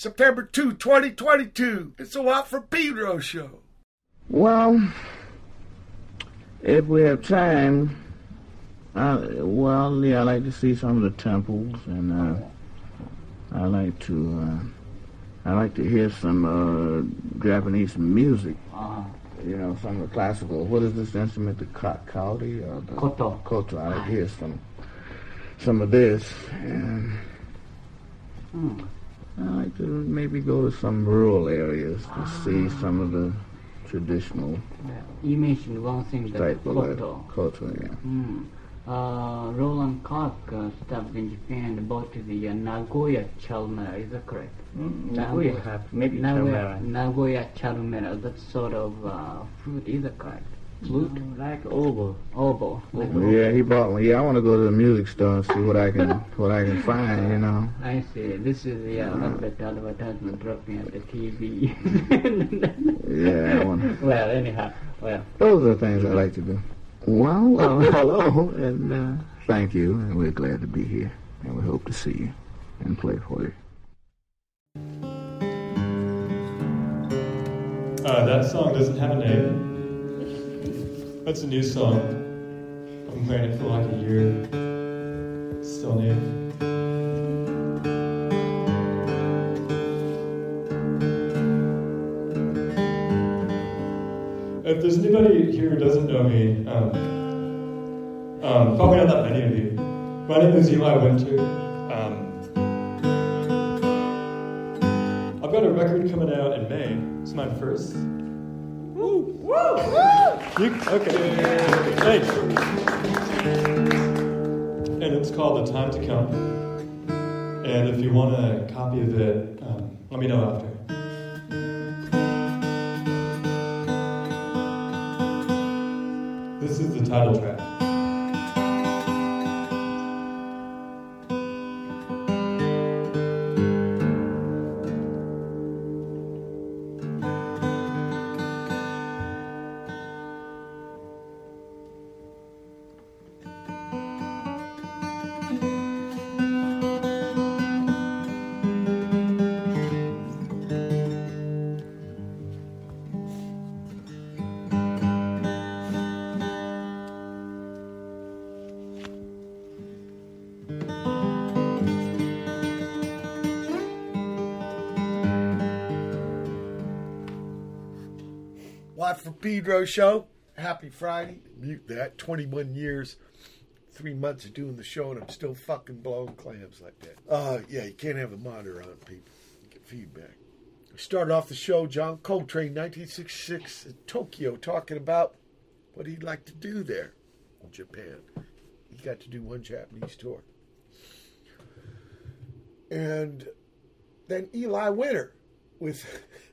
September 2, 2022. It's a Watt from Pedro show. Well, if we have time, I, well, yeah, I like to see some of the temples, and uh, I like to, uh, I like to hear some uh, Japanese music. Uh-huh. You know, some of the classical. What is this instrument? The ka- kauri or the Koto. Koto. I like to hear some, some of this, and Hmm. I like to maybe go to some rural areas to see some of the traditional You mentioned one thing that Koto. Koto, yeah. Hmm. Uh, Roland Clark uh, stopped in Japan and bought the uh, Nagoya Chalmera, is that correct? Nagoya have maybe Nagoya, Chalmera. Nagoya Chalmera, that sort of uh, fruit, is that correct? Flute? Like oval. Oboe. Like Yeah, he bought one. Yeah, I want to go to the music store and see what I can what I can find. You know. I see. This is the uh, advert advertisement dropping at the TV. Yeah, I want. well, anyhow, well, Those are the things I like to do. Well, uh, hello, and uh, thank you, and we're glad to be here, and we hope to see you and play for you. Uh, that song doesn't have a name. That's a new song. I've been playing it for like a year. Still new. If there's anybody here who doesn't know me, um, um, probably not that many of you. My name is Eli Winter. Um, I've got a record coming out in May. It's my first. Woo! Woo! You, okay. Thanks. And it's called The Time to Come. And if you want a copy of it, um, let me know after. This is the title track. Pedro show. Happy Friday. Mute that. 21 years, three months of doing the show, and I'm still fucking blowing clams like that. Uh, yeah, you can't have a monitor on, people. Get feedback. We started off the show, John Coltrane, 1966 in Tokyo, talking about what he'd like to do there in Japan. He got to do one Japanese tour. And then Eli Winter with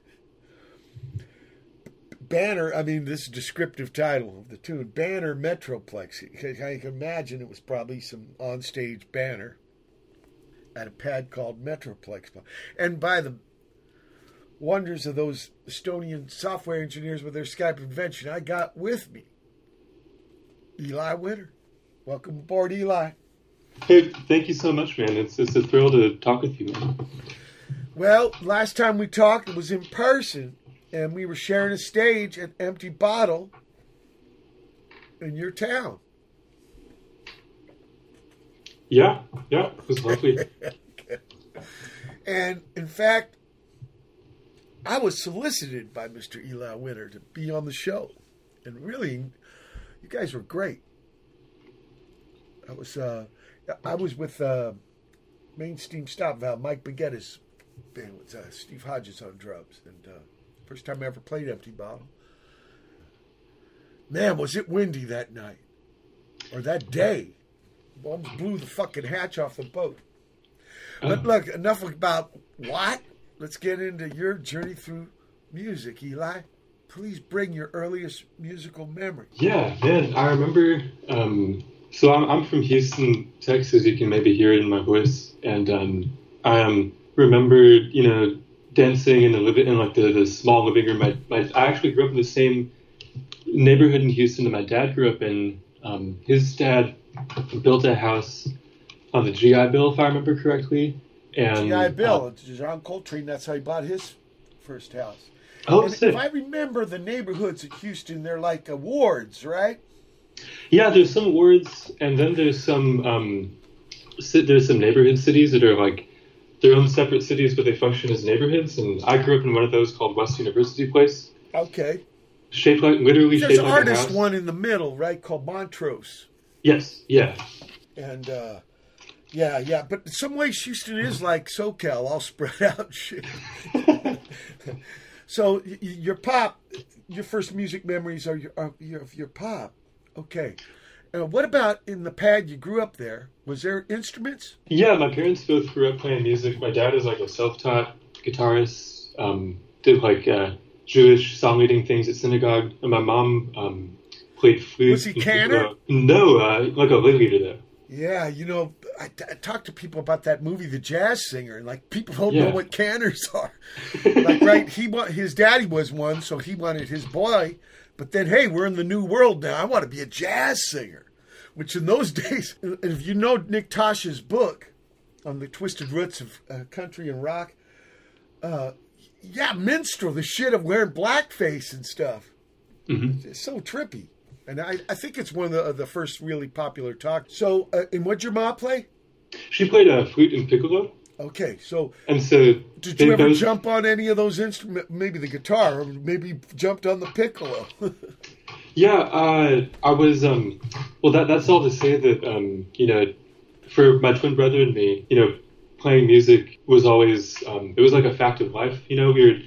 Banner, I mean, this descriptive title of the tune, Banter Metroplex. I can imagine it was probably some onstage banner at a pad called Metroplex. And by the wonders of those Estonian software engineers with their Skype invention, I got with me Eli Winter. Welcome aboard, Eli. Hey, thank you so much, man. It's it's a thrill to talk with you, man. Well, last time we talked, it was in person, and we were sharing a stage at Empty Bottle in your town. Yeah, yeah, it was lovely. And in fact, I was solicited by Mr. Eli Winter to be on the show. And really, you guys were great. I was uh, I was with uh, Main Steam Stop Valve, Mike Baguetta's band with uh, Steve Hodges on drums. And uh, first time I ever played Empty Bottle. Man, was it windy that night. Or that day. Almost blew the fucking hatch off the boat. But look, enough about what. Let's get into your journey through music, Eli. Please bring your earliest musical memory. Yeah, man, I remember. Um, so I'm I'm from Houston, Texas. You can maybe hear it in my voice, and um, I um, remember, you know, dancing in the living in like the, the small living room. My, my I actually grew up in the same neighborhood in Houston that my dad grew up in. Um, his dad built a house on the GI Bill, if I remember correctly, And GI Bill, uh, John Coltrane. That's how he bought his first house. oh, and sick. if I remember the neighborhoods in Houston, they're like uh, wards, right? Yeah, there's some wards, and then there's some um, there's some neighborhood cities that are like their own separate cities, but they function as neighborhoods. And I grew up in one of those called West University Place, Okay. shaped like literally There's shaped an like artist one in the middle, right, called Montrose. Yes, yeah, And uh, yeah, yeah, but in some ways Houston is like SoCal, all spread out shit. so your pop, your first music memories are your are your, of your pop. Okay. Uh, what about in the pad you grew up there? Was there instruments? yeah. My parents both grew up playing music. My dad is like a self-taught guitarist. Um, did like uh, Jewish song leading things at synagogue, and my mom um, played flute. Was he cantor? No, uh, like a lay leader though. Yeah, you know, I, I talk to people about that movie, The Jazz Singer, and like people don't Yeah. know what canners are. like, right? He wa- his daddy was one, so he wanted his boy. But then, hey, we're in the new world now. I want to be a jazz singer, which in those days, if you know Nick Tosches' book on the twisted roots of uh, country and rock, uh, yeah, minstrel, the shit of wearing blackface and stuff. Mhm. It's so trippy. And I, I think it's one of the, the first really popular talk. So, uh, and what'd your mom play? She played a flute and piccolo, Okay, so and so did you ever both- jump on any of those instruments? Maybe the guitar, or maybe jumped on the piccolo. Yeah, uh, I was. Um, well, that that's all to say that um, you know, for my twin brother and me, you know, playing music was always um, it was like a fact of life. You know, we were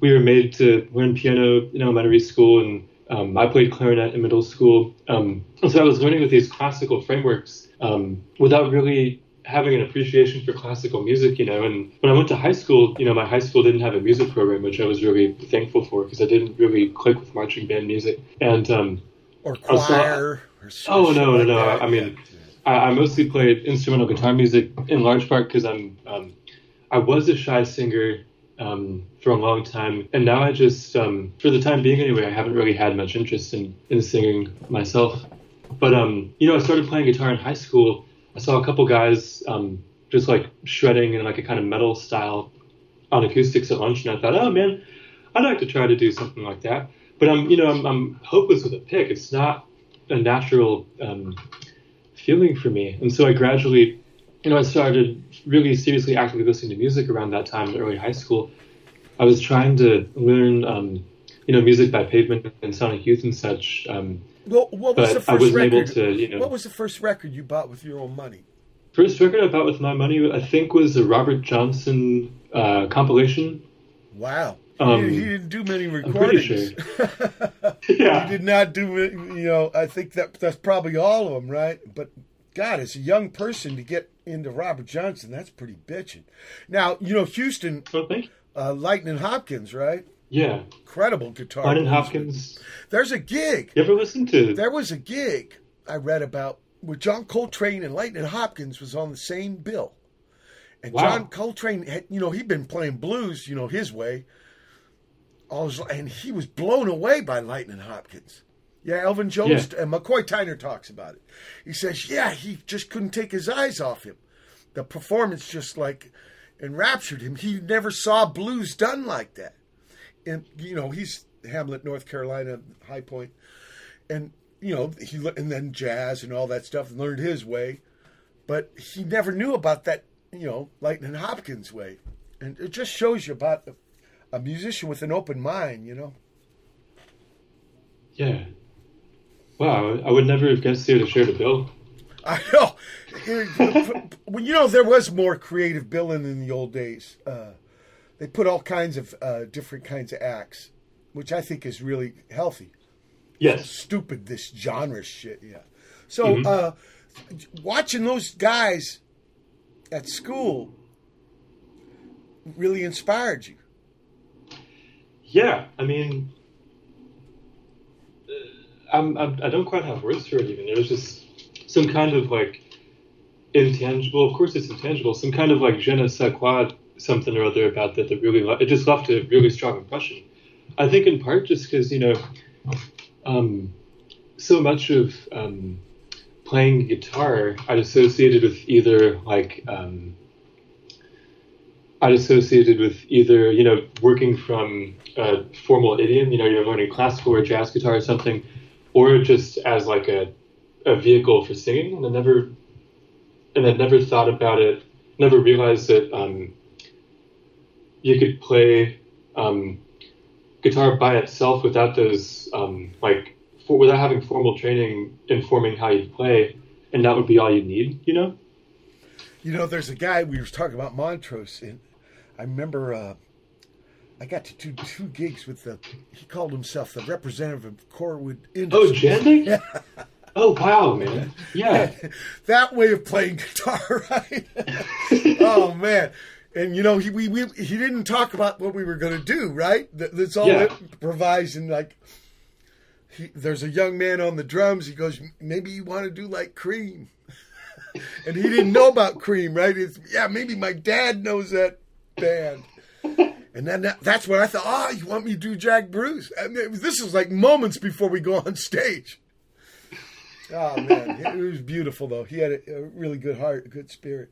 we were made to learn piano in elementary school, and um, I played clarinet in middle school. Um, so I was learning with these classical frameworks um, without really having an appreciation for classical music, you know. And when I went to high school, you know, my high school didn't have a music program, which I was really thankful for because I didn't really click with marching band music. And um, or choir? or oh no, no, like no! I mean, I, I mostly played instrumental guitar music in large part because I'm um, I was a shy singer um, for a long time, and now I just, um, for the time being anyway, I haven't really had much interest in, in singing myself. But um, you know, I started playing guitar in high school. I saw a couple guys um, just like shredding in like a kind of metal style on acoustics at lunch, and I thought, oh man, I'd like to try to do something like that. But I'm, you know, I'm, I'm hopeless with a pick. It's not a natural um, feeling for me, and so I gradually, you know, I started really seriously actively listening to music around that time in early high school. I was trying to learn, um, you know, music by Pavement and Sonic Youth and such. Um, Well, what was but the first I wasn't record? able to, you know. What was the first record you bought with your own money? First record I bought with my money, I think, was a Robert Johnson uh, compilation. Wow. Um, he, he didn't do many recordings. Yeah. he did not do. You know, I think that that's probably all of them, right? But God, as a young person to get into Robert Johnson, that's pretty bitching. Now, you know, Houston, Oh, uh, Lightning Hopkins, right? Yeah. Incredible guitar. Martin. Hopkins. There's a gig. You ever listen to? There was a gig I read about where John Coltrane and Lightning Hopkins was on the same bill. And Wow. John Coltrane had, you know, he'd been playing blues, you know, his way. All his, and he was blown away by Lightning Hopkins. Yeah, Elvin Jones and McCoy Tyner talks about it. He says, yeah, he just couldn't take his eyes off him. The performance just like enraptured him. He never saw blues done like that. And you know, he's Hamlet, North Carolina, High Point, and you know, he and then jazz and all that stuff, and learned his way. But he never knew about that, you know, Lightning Hopkins way, and it just shows you about a, a musician with an open mind, you know. Yeah. Wow, I would never have guessed you would have shared a bill. I know. well, you know, there was more creative billing in the old days. Uh, they put all kinds of uh, different kinds of acts, which I think is really healthy. Yes. Stupid this genre shit, yeah. So, uh, watching those guys at school really inspired you. Yeah, I mean, uh, I'm, I'm, I don't quite have words for it even. It was just some kind of like intangible. Of course, it's intangible. Some kind of like je ne sais quoi, something or other about that that really it just left a really strong impression. I think in part just because you know, um, so much of um, playing guitar I'd associated with either like um, I'd associated with either you know working from a formal idiom, you know, you're learning classical or jazz guitar or something, or just as like a a vehicle for singing, and I never and I never thought about it, never realized that um, you could play um, guitar by itself without those um, like for, without having formal training informing how you play, and that would be all you need, you know. You know, there's a guy we were talking about Montrose, and I remember uh, I got to do two gigs with the. He called himself the representative of Corwood Oh, Industries. Jandek? Oh wow, man! Yeah, that way of playing guitar, right? oh man. And you know he we, we he didn't talk about what we were going to do, right? That's all Yeah. it provides. And like, he, there's a young man on the drums. He goes, maybe you want to do like Cream, and he didn't know about Cream, right? It's, yeah, maybe my dad knows that band. And then that, that's when I thought, oh, you want me to do Jack Bruce? And it this is like moments before we go on stage. Oh man, it was beautiful though. He had a, a really good heart, a good spirit.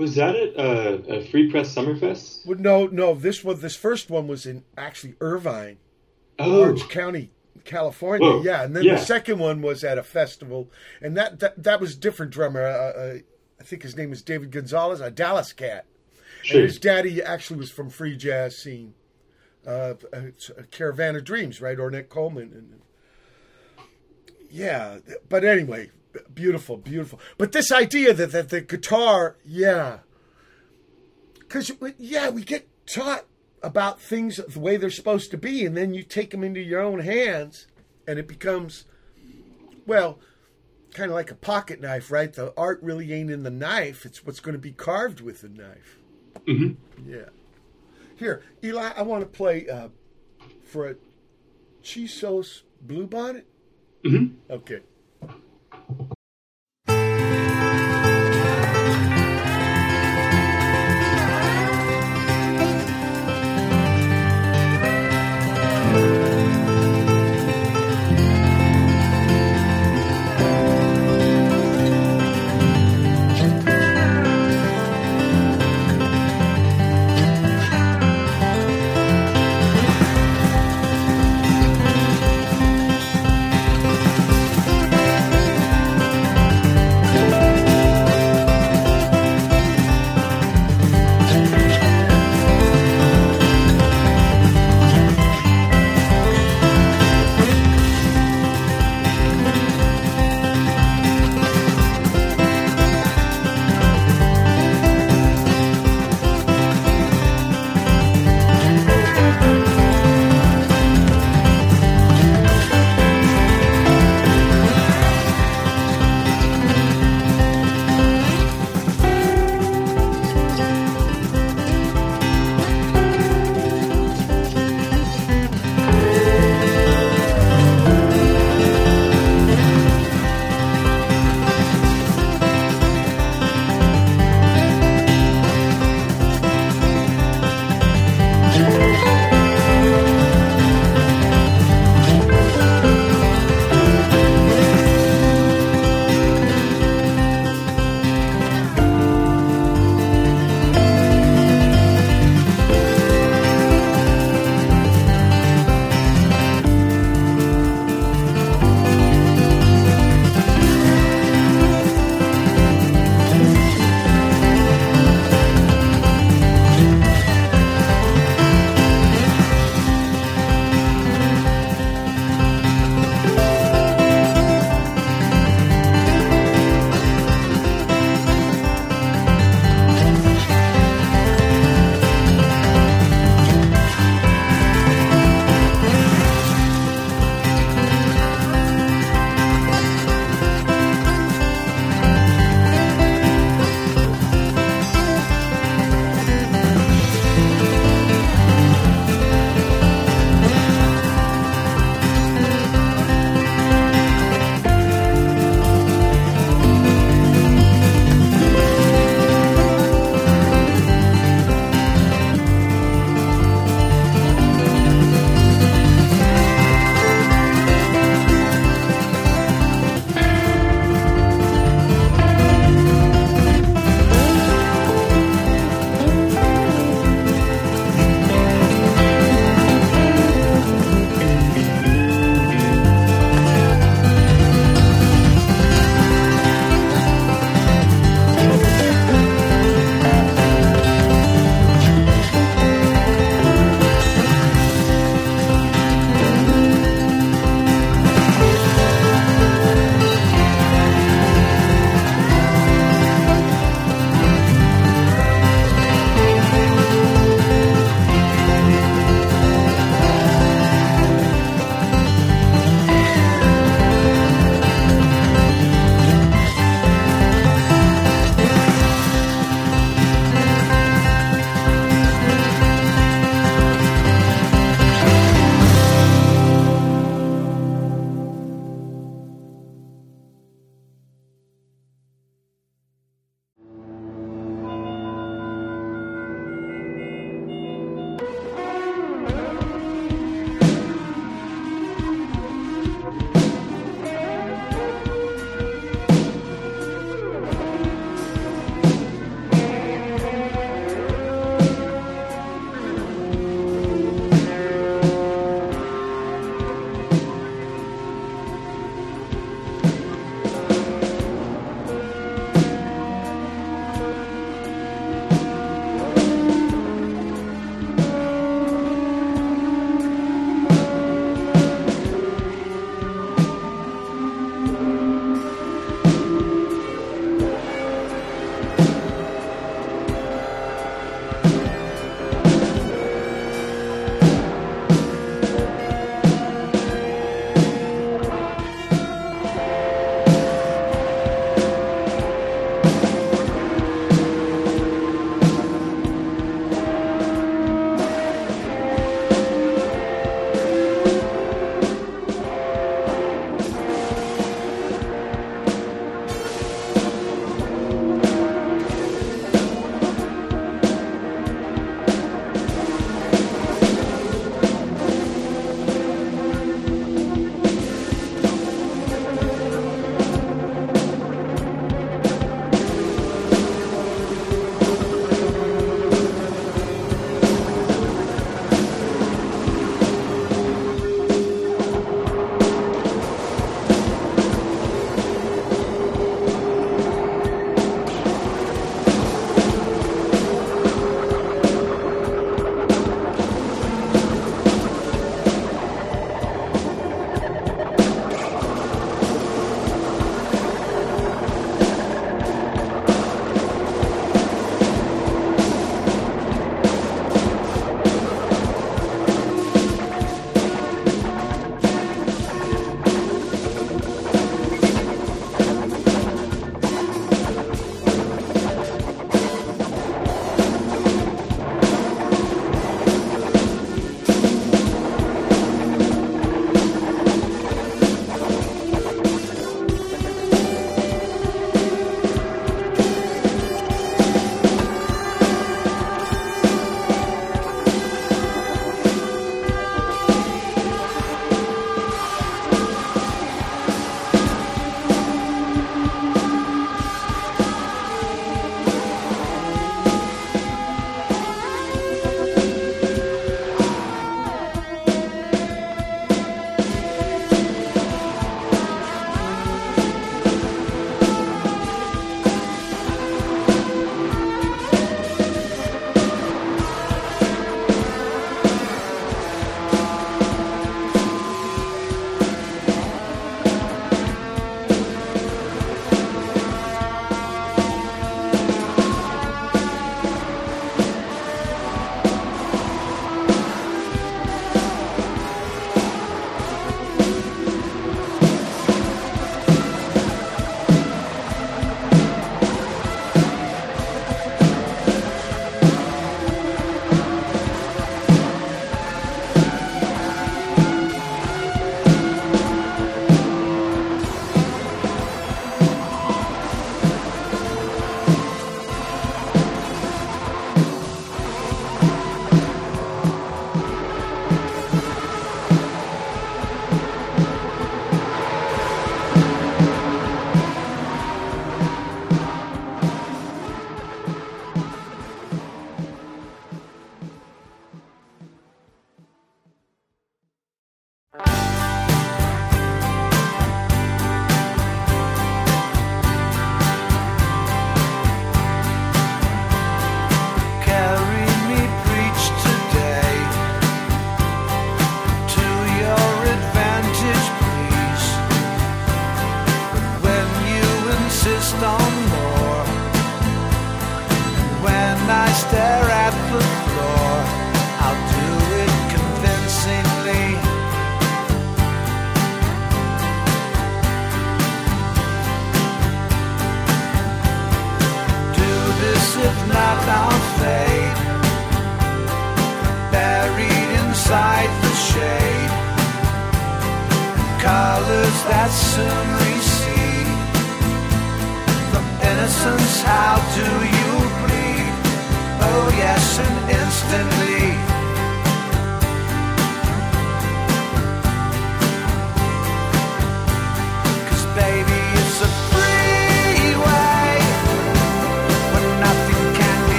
Was that at uh, a Free Press Summerfest? Well, no, no, this was this first one was in actually Irvine, Oh, Orange County, California. Whoa, Yeah, and then yeah. the second one was at a festival, and that that, that was different drummer. Uh, uh, I think his name is David Gonzalez, a Dallas cat. sure. And his daddy actually was from free jazz scene, uh, it's a Caravan of Dreams, right? Ornette Coleman, and yeah. But anyway, beautiful, beautiful. But this idea that that the guitar, yeah, because yeah, we get taught about things the way they're supposed to be, and then you take them into your own hands, and it becomes, well. Kind of like a pocket knife, right? The art really ain't in the knife; it's what's going to be carved with the knife. Mhm. Yeah. Here, Eli, I want to play uh, for a Chisos Bluebonnet. Mhm. Okay.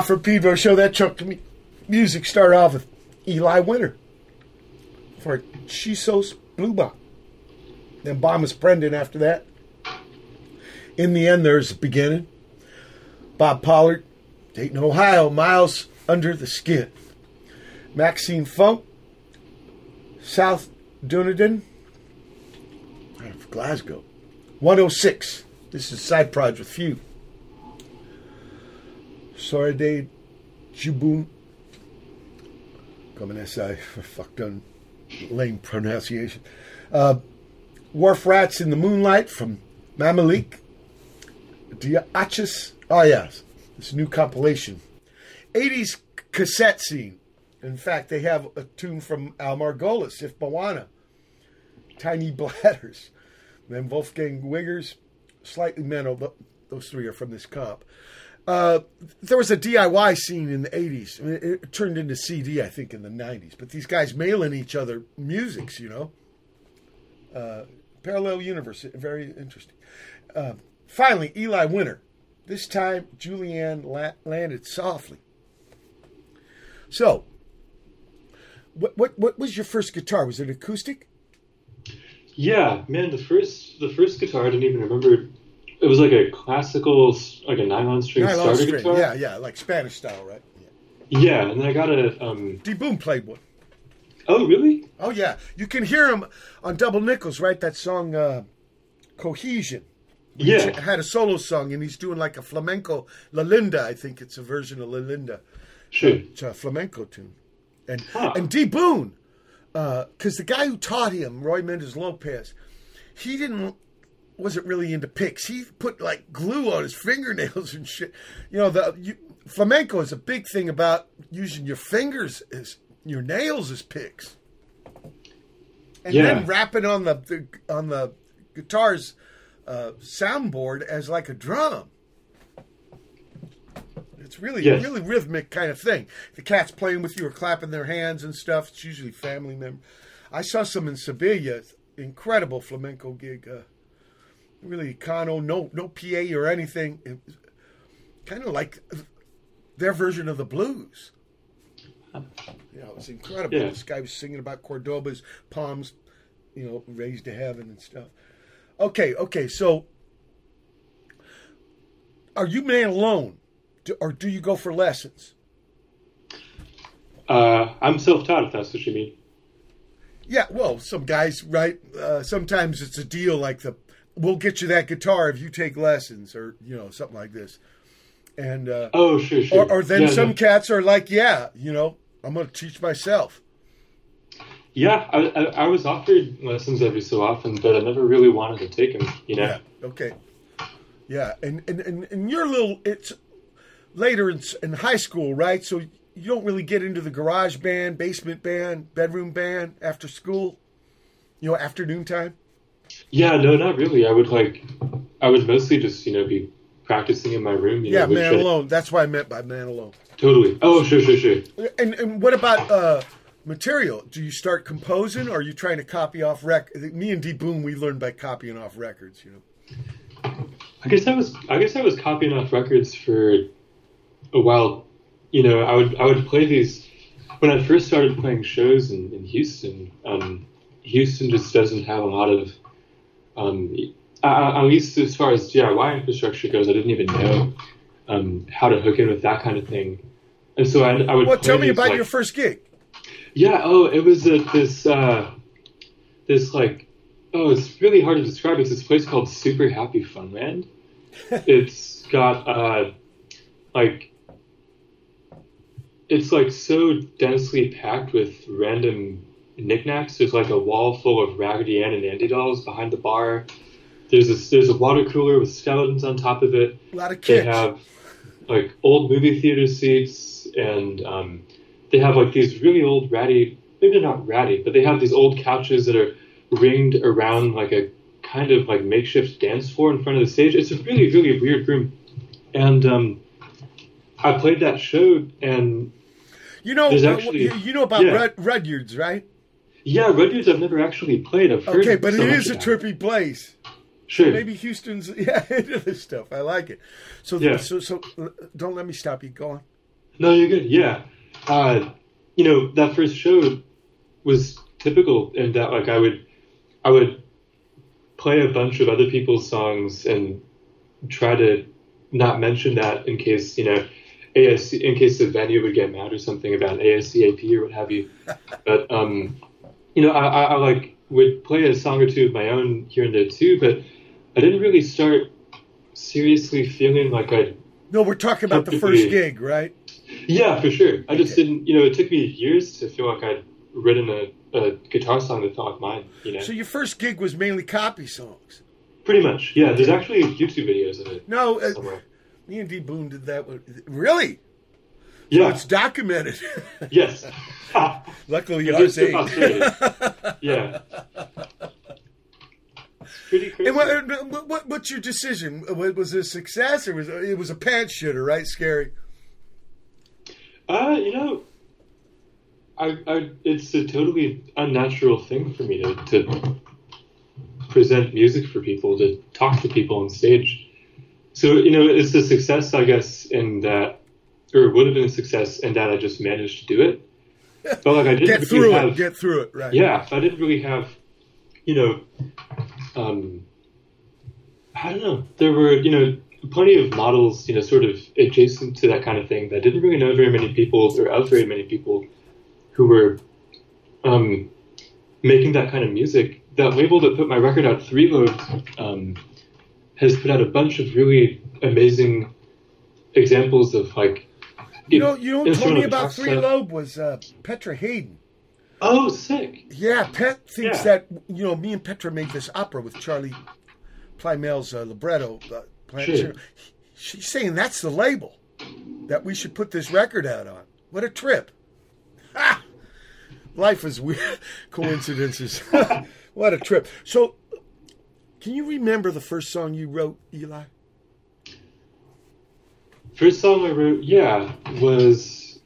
Watt from Pedro show that chunk of mu- music started off with Eli Winter for Chisos Bluebonnet. Then Bomis Prendin after that. In the end, there's the beginning. Bob Pollard, Dayton, Ohio, Miles Under the Skin. Maxine Funke, South Dunedin, Glasgow. 106. This is Side Project with Few. Dave Jubun. Coming SI for fuck done lame pronunciation. Uh, Wharf Rats in the Moonlight from Mamaleek. Diachis. Oh, yes. This new compilation. 80s cassette scene. In fact, they have a tune from Al Margolis, If Bwana. Tiny Bladders. Then Wolfgang Wiggers, Slightly Mental. th- Those three are from this comp. Uh, there was a DIY scene in the 80s. I mean, it turned into CD, I think, in the 90s. But these guys mailing each other musics, you know. Uh, parallel universe, very interesting. Uh, finally, Eli Winter. This time, Juliane la- landed softly. So, what, what what was your first guitar? Was it acoustic? Yeah, man, the first the first guitar I didn't even remember. It was like a classical, like a nylon string Nylon starter string. guitar. Yeah, yeah, like Spanish style, right? Yeah, yeah and then I got a. Um, D. Boon played one. oh, really? Oh yeah, you can hear him on Double Nickels, right? That song, uh, Cohesion. He Yeah. had a solo song, and he's doing like a flamenco La Linda. I think it's a version of La Linda. Sure. It's a flamenco tune. And Huh. and D. Boon, because the guy who taught him, Roy Mendez Lopez, he didn't wasn't really into picks. He put like glue on his fingernails and shit. You know, the you, flamenco is a big thing about using your fingers as your nails as picks, and Yeah. then rapping on the, the on the guitar's uh, soundboard as like a drum. It's really, Yes. really rhythmic kind of thing. The cat's playing with you or clapping their hands and stuff. It's usually family member. I saw some in Sevilla. Incredible flamenco gig. Uh, really econo, no no PA or anything. Kind of like their version of the blues. Yeah, it was incredible. Yeah. This guy was singing about Cordoba's palms, you know, raised to heaven and stuff. Okay, okay, so are you man alone, do, or do you go for lessons? Uh, I'm self-taught, if that's what you mean. Yeah, well, some guys, right? Uh, sometimes it's a deal like the we'll get you that guitar if you take lessons, or you know, something like this. And uh, Oh, sure, sure. or, or then Yeah, some no. cats are like, yeah, you know, I'm going to teach myself. Yeah, I, I, I was offered lessons every so often, but I never really wanted to take them. You know. Yeah. Okay. Yeah, and and and, and you're a little. It's later in, in high school, right? So you don't really get into the garage band, basement band, bedroom band after school. You know, afternoon time. Yeah, no, not really. I would like, I would mostly just you know be practicing in my room. You Yeah, know, man I- alone. That's what I meant by man alone. Totally. Oh, sure, sure, sure. And and what about uh, material? Do you start composing, or are you trying to copy off rec? Me and D. Boon, we learned by copying off records. You know. I guess I was I guess I was copying off records for a while. You know, I would I would play these when I first started playing shows in, in Houston. Um, Houston just doesn't have a lot of um, at least as far as DIY infrastructure goes. I didn't even know um, how to hook in with that kind of thing. And so I, I would. Well, tell me about like- your first gig. yeah. Oh, it was at this uh, this like oh, it's really hard to describe. It's this place called Super Happy Funland. it's got uh, like it's like so densely packed with random knickknacks. There's like a wall full of Raggedy Ann and Andy dolls behind the bar. There's a there's a water cooler with skeletons on top of it. A lot of kids. They have like old movie theater seats, and um, they have like these really old ratty, maybe they're not ratty, but they have these old couches that are ringed around like a kind of like makeshift dance floor in front of the stage. It's a really really weird room, and um, I played that show, and You know, uh, actually- you, you know about yeah. Rudyard's, right? Yeah, Red Rudyard's I've never actually played. I've heard Okay, but so it is a it. trippy place. Sure. Maybe Houston's yeah into this stuff. I like it. So Yeah. so so don't let me stop you. Go on. No, you're good. Yeah. Uh, you know, that first show was typical in that like I would I would play a bunch of other people's songs and try to not mention that in case, you know, ASC in case the venue would get mad or something about ASCAP or what have you. But um you know, I, I, I like would play a song or two of my own here and there too, but I didn't really start seriously feeling like I No, we're talking about the first gig, right? yeah, for sure. I just didn't, you know, it took me years to feel like I'd written a, a guitar song that felt like mine, you know. So your first gig was mainly copy songs. Pretty much, yeah. There's actually YouTube videos of it No, uh, somewhere. me and D. Boon did that. With, really? Yeah, It's documented. yes. Luckily, ours ain't. yeah. Pretty crazy. And what, what, what, what's your decision? Was it a success or was it, it was a pants shitter, right? Scary. Uh, you know, I, I, it's a totally unnatural thing for me to, to present music for people, to talk to people on stage. So, you know, it's a success, I guess, in that, or it would have been a success and that I just managed to do it. But like I didn't Get really through have, it. Get through it. Right. yeah, I didn't really have, you know, um, I don't know. There were, you know, plenty of models, you know, sort of adjacent to that kind of thing that didn't really know very many people or of very many people who were um, making that kind of music. That label that put my record out, Three Lobed, um, has put out a bunch of really amazing examples of like. You know, you know, told me about Three. Lobed was uh, Petra Haden. Oh, sick! Yeah, Pet thinks Yeah. that you know me and Petra made this opera with Charlie Plymell's uh, libretto. Uh. She's saying that's the label that we should put this record out on. What a trip! Ah! Life is weird coincidences. what a trip! So, can you remember the first song you wrote, Eli? First song I wrote, yeah, was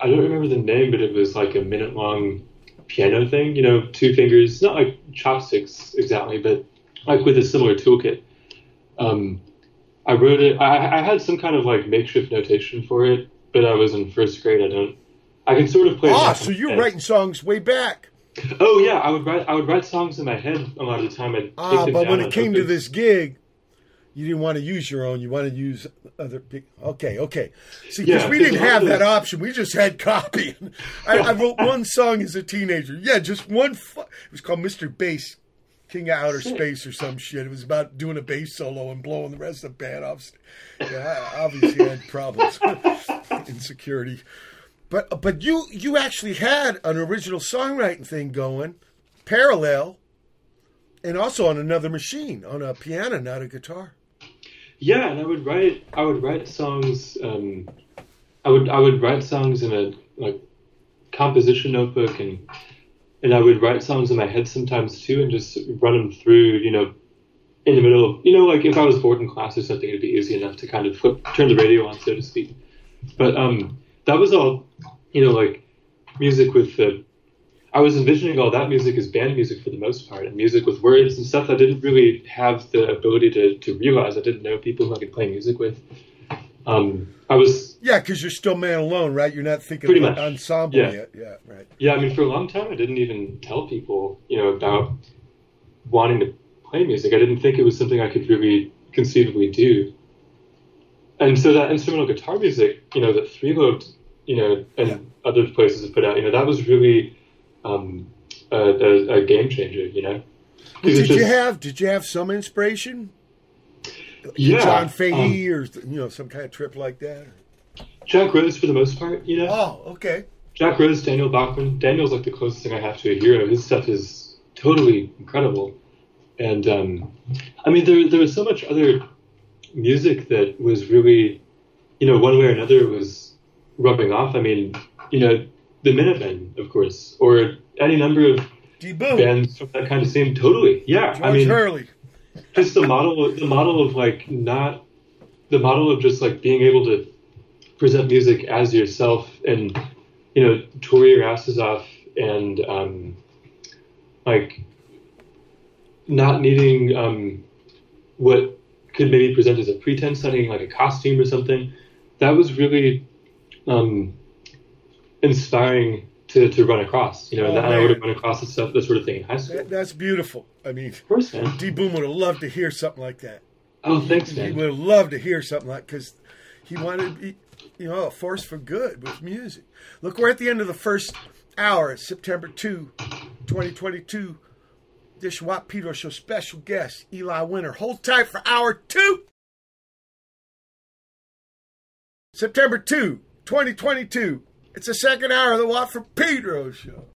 I don't remember the name, but it was like a minute long piano thing. You know, two fingers, not like chopsticks exactly, but like with a similar toolkit. Um, I wrote it. I, I had some kind of like makeshift notation for it, but I was in first grade. I don't. I can sort of play. Ah, so you're writing songs way back. Oh yeah, I would write. I would write songs in my head a lot of the time. I'd Ah, but when it came to this gig, you didn't want to use your own. You want to use other. Big, okay, okay. See, because Yeah, we didn't have that option. We just had copy. I, I wrote one song as a teenager. Yeah, just one. Fu- it was called Mr. Bass, King of Outer Space or some shit. It was about doing a bass solo and blowing the rest of the band off. Yeah, I obviously had problems, insecurity. But but you you actually had an original songwriting thing going, parallel, and also on another machine, on a piano, not a guitar. Yeah, and I would write. I would write songs. Um, I would. I would write songs in a like composition notebook, and and I would write songs in my head sometimes too, and just run them through. You know, in the middle of you know, like if I was bored in class or something, it'd be easy enough to kind of flip, turn the radio on, so to speak. But um, that was all. You know, like music with the. I was envisioning all that music as band music for the most part, and music with words and stuff I didn't really have the ability to, to realize. I didn't know people who I could play music with. Um, I was, Yeah, because you're still man alone, right? You're not thinking Pretty about much. ensemble Yeah. yet. Yeah, right. yeah, I mean, for a long time, I didn't even tell people, you know, about wanting to play music. I didn't think it was something I could really conceivably do. And so that instrumental guitar music, you know, that Three Lobed, you know, and other places have put out, you know, that was really um, a, a, a game changer, you know. Did it's you have Did you have some inspiration? Yeah, John Fahey um, or you know some kind of trip like that. Jack Rose for the most part, you know. Oh, okay. Jack Rose, Daniel Bachman. Daniel's like the closest thing I have to a hero. His stuff is totally incredible. And um, I mean, there there was so much other music that was really, you know, one way or another was rubbing off. I mean, you know, the Minutemen, of course, or any number of bands from that kind of scene. Totally, yeah. George I mean, Hurley. just the model the model of like not the model of just like being able to present music as yourself and you know tour your asses off and um like not needing um what could maybe present as a pretense setting, like a costume or something. That was really um, inspiring to, to run across. You know, and Oh, that, I would have run across that stuff, uh, that sort of thing in high school. That, that's beautiful. I mean, Of course, man. D. Boon would have loved to hear something like that. Oh, thanks, He man. He would have loved to hear something like because he wanted to be, you know, a force for good with music. Look, we're at the end of the first hour. It's September 2, 2022. This Watt Pedro Show special guest, Eli Winter. Hold tight for hour two. September 2, 2022. It's the second hour of the Watt from Pedro Show.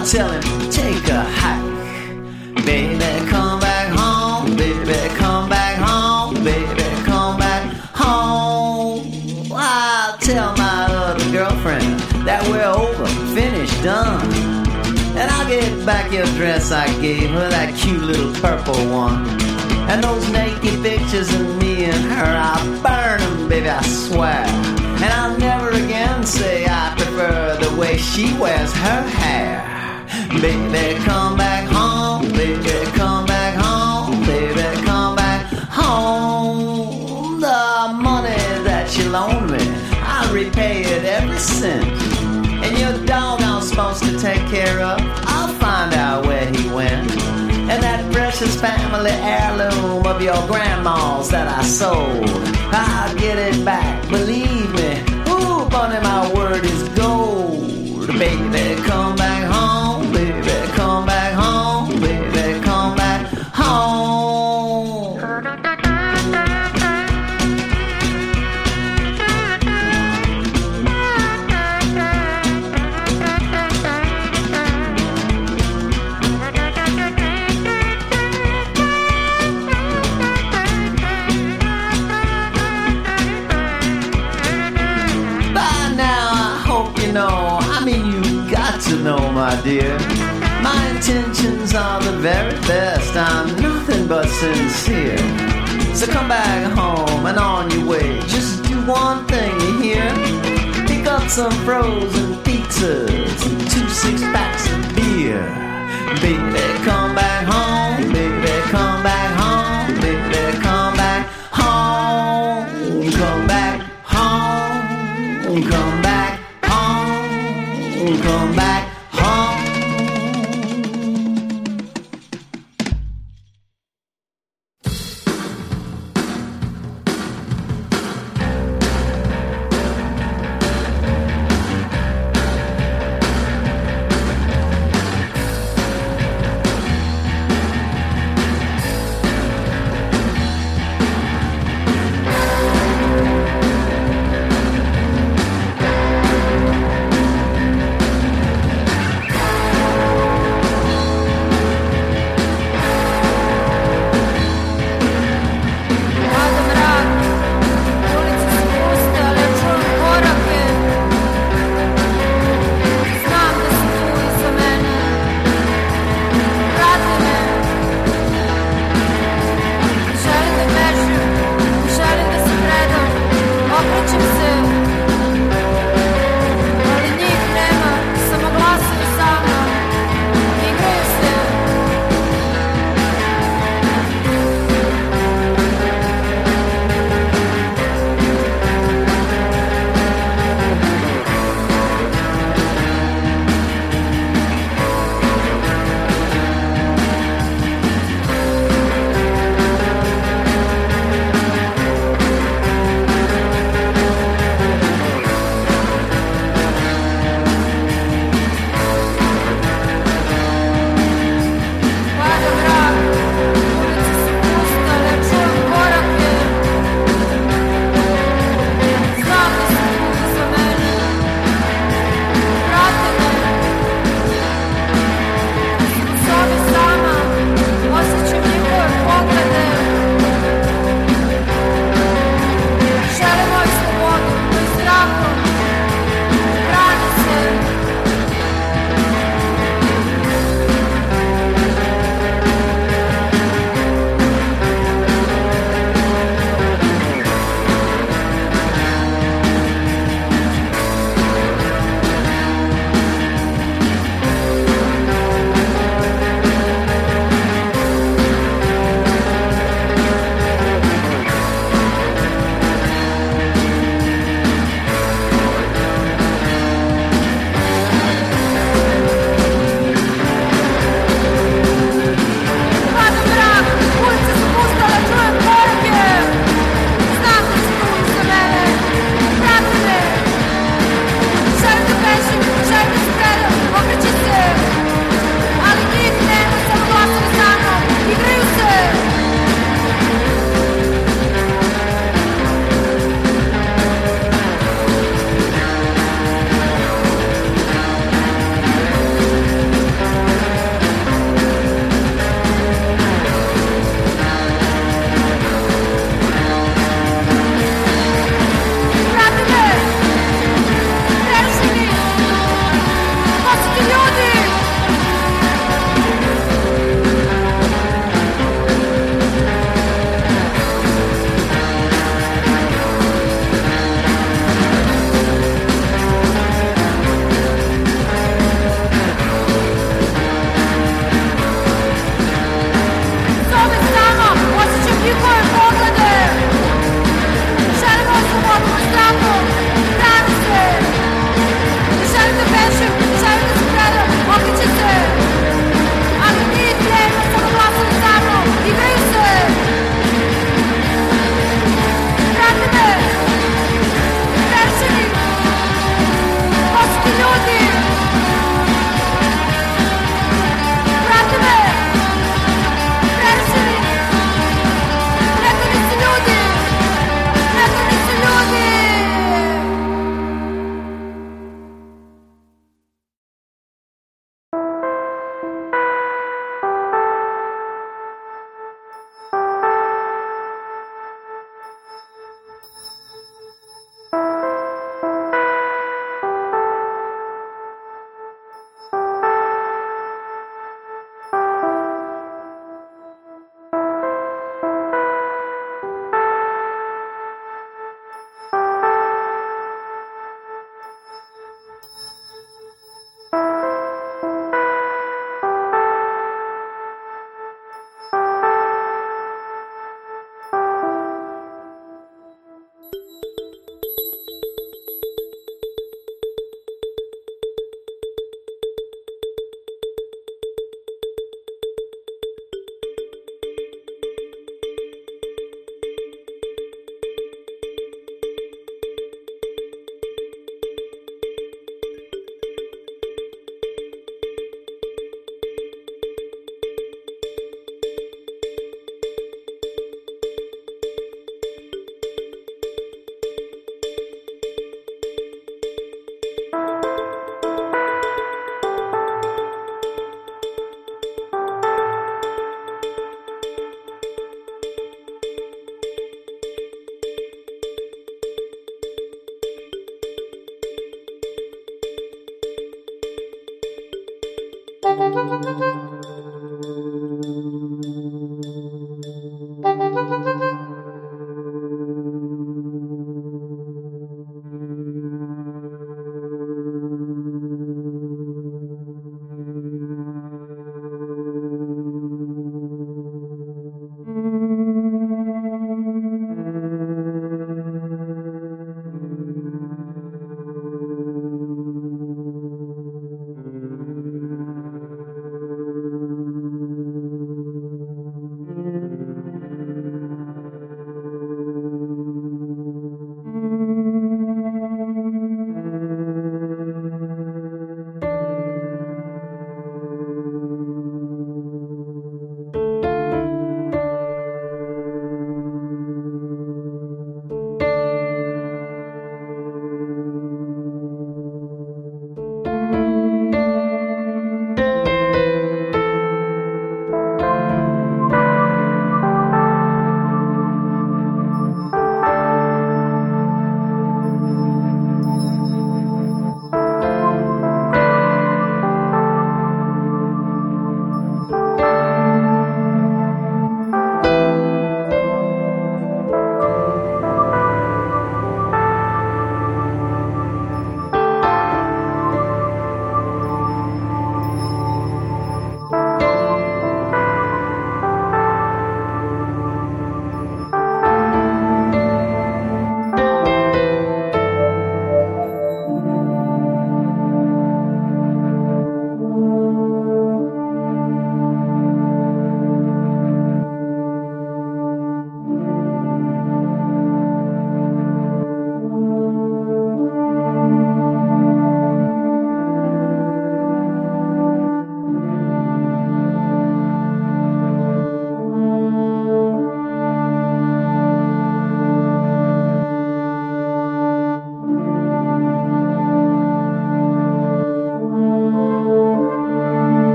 I'll tell him, take a hike. Baby, come back home. Baby, come back home. Baby, come back home. I'll tell my other girlfriend that we're over, finished, done. And I'll get back your dress I gave her, that cute little purple one. And those naked pictures of me and her, I'll burn them, baby, I swear. And I'll never again say I prefer the way she wears her hair. Baby, come back home, baby, come back home, baby, come back home. The money that you loaned me, I'll repay it every cent. And your dog I'm supposed to take care of, I'll find out where he went. And that precious family heirloom of your grandma's that I sold, I'll get it back, believe but sincere. So come back home and on your way. Just do one thing, you hear? Pick up some frozen pizzas and two six packs of beer. Baby, come back home. Baby, come back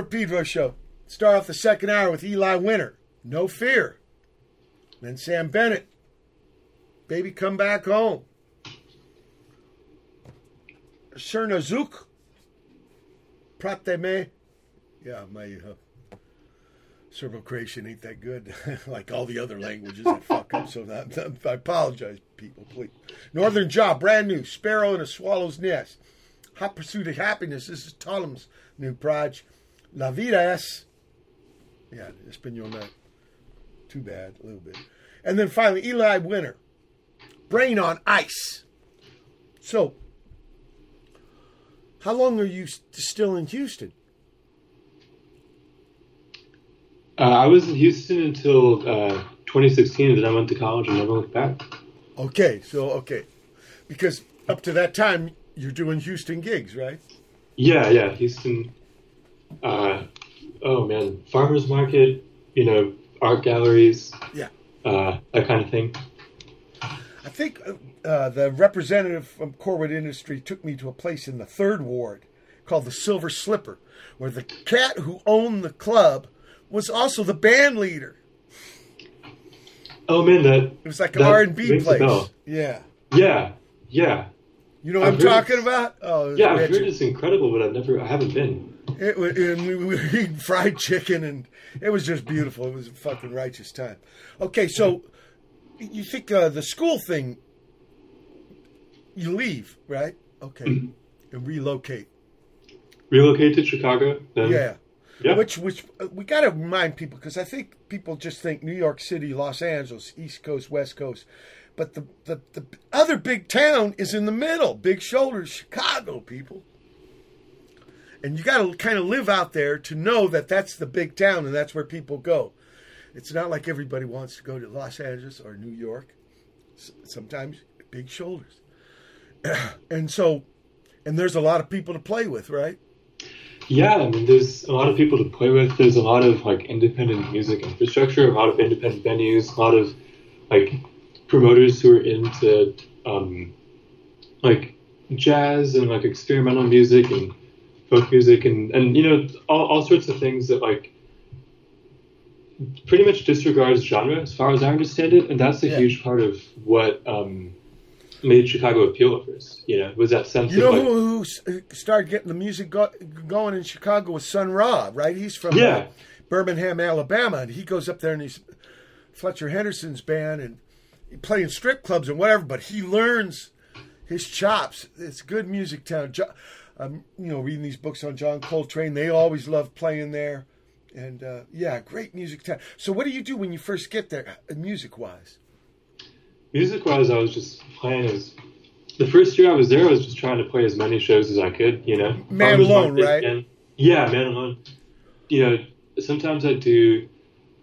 Watt from Pedro show. Start off the second hour with Eli Winter. No fear. Then Samm Bennett. Baby, come back home. Crna Zuc. Prateme. Yeah, my uh, Serbo-Croatian ain't that good, like all the other languages I fuck up. So that, I apologize, people. Please. Norther Jaw, brand new. Sparrow in a swallow's nest. Hot Pursuit of Happiness. This is Tolem's new project. La Vida es. Yeah, Espanol not too bad, a little bit. And then finally, Eli Winter. Brain on Ice. So, how long are you still in Houston? Uh, I was in Houston until uh, 2016, and then I went to college and never looked back. Okay, so okay, because up to that time you're doing Houston gigs, right? Yeah, yeah, Houston. Uh, oh man, farmers market, you know, art galleries, Yeah, uh, that kind of thing. I think uh, uh, the representative from Corwood Industry took me to a place in the third ward called the Silver Slipper, where the cat who owned the club was also the band leader. Oh man, that It was like an R and B place. Yeah, yeah, yeah, you know what I've I'm talking about? Oh, yeah. I've heard it's incredible, but I've never, I haven't been. It was, and we were eating fried chicken, and it was just beautiful. It was a fucking righteous time. Okay, so you think uh, the school thing, you leave, right? Okay, and relocate. Relocate to Chicago, then Yeah. yeah. Which, which uh, we got to remind people because I think people just think New York City, Los Angeles, East Coast, West Coast, but the the, the other big town is in the middle. Big shoulders, Chicago, people. And you got to kind of live out there to know that that's the big town and that's where people go. It's not like everybody wants to go to Los Angeles or New York. Sometimes big shoulders. and so, and there's a lot of people to play with, right? Yeah, I mean, there's a lot of people to play with. There's a lot of like independent music infrastructure, a lot of independent venues, a lot of like promoters who are into um, like jazz and like experimental music and folk music and and you know all, all sorts of things that like pretty much disregards genre as far as I understand it, and that's a Yeah. huge part of what um, made Chicago appeal at first. You know, was that sense You know like, who, who started getting the music go, going in Chicago was Sun Ra, right? He's from Yeah. uh, Birmingham, Alabama, and he goes up there and he's Fletcher Henderson's band and playing strip clubs and whatever. But he learns his chops. It's good music town. Jo- um, you know, reading these books on John Coltrane, they always love playing there. And uh, yeah, great music town. So, what do you do when you first get there, music wise? Music wise, I was just playing as. The first year I was there, I was just trying to play as many shows as I could, you know. Man alone, right? yeah, man alone. You know, sometimes I do,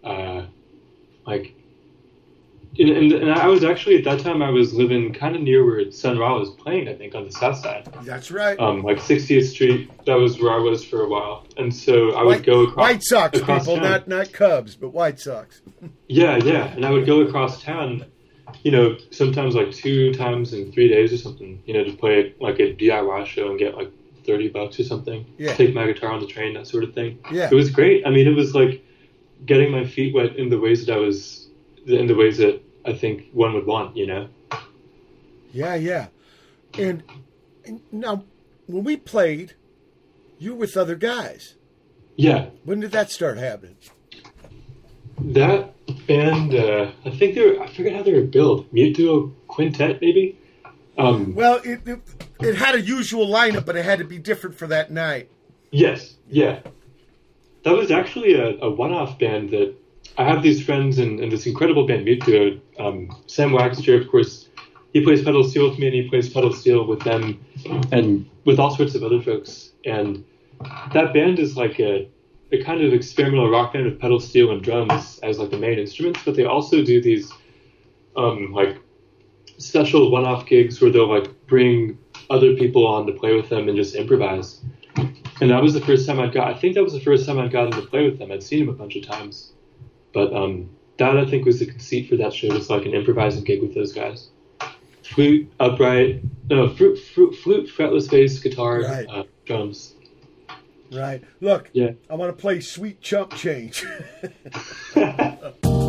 uh, like, and, and, and I was actually, at that time, I was living kind of near where Sun Ra was playing, I think, on the south side. That's right. Um, like 60th Street, that was where I was for a while. And so I would White, go across. White Sox across people, town. not not Cubs, but White Sox. Yeah, yeah. And I would go across town, you know, sometimes like two times in three days or something, you know, to play like a DIY show and get like 30 bucks or something. Yeah. Take my guitar on the train, that sort of thing. Yeah. It was great. I mean, it was like getting my feet wet in the ways that I was, in the ways that I think one would want, you know? Yeah, yeah. And, and now, when we played, you were with other guys. Yeah. When did that start happening? That band, uh, I think they were, I forget how they were built. Mute Duo Quintet, maybe? Um, Well, it, it it had a usual lineup, but it had to be different for that night. Yes, yeah. That was actually a, a one-off band that I have these friends in, in this incredible band, Duo. Um, Sam Wagster, of course, he plays pedal steel with me, and he plays pedal steel with them, and with all sorts of other folks. And that band is like a, a kind of experimental rock band with pedal steel and drums as like the main instruments, but they also do these um, like special one-off gigs where they'll like bring other people on to play with them and just improvise. And that was the first time I'd got. I think that was the first time I'd gotten to play with them. I'd seen them a bunch of times, but um, that I think was the conceit for that show. Just like an improvising gig with those guys. Flute, upright, no, flute, flute, flute fretless bass, guitar, Right. uh, drums. Right. Look, Yeah. I want to play Sweet Chump Change.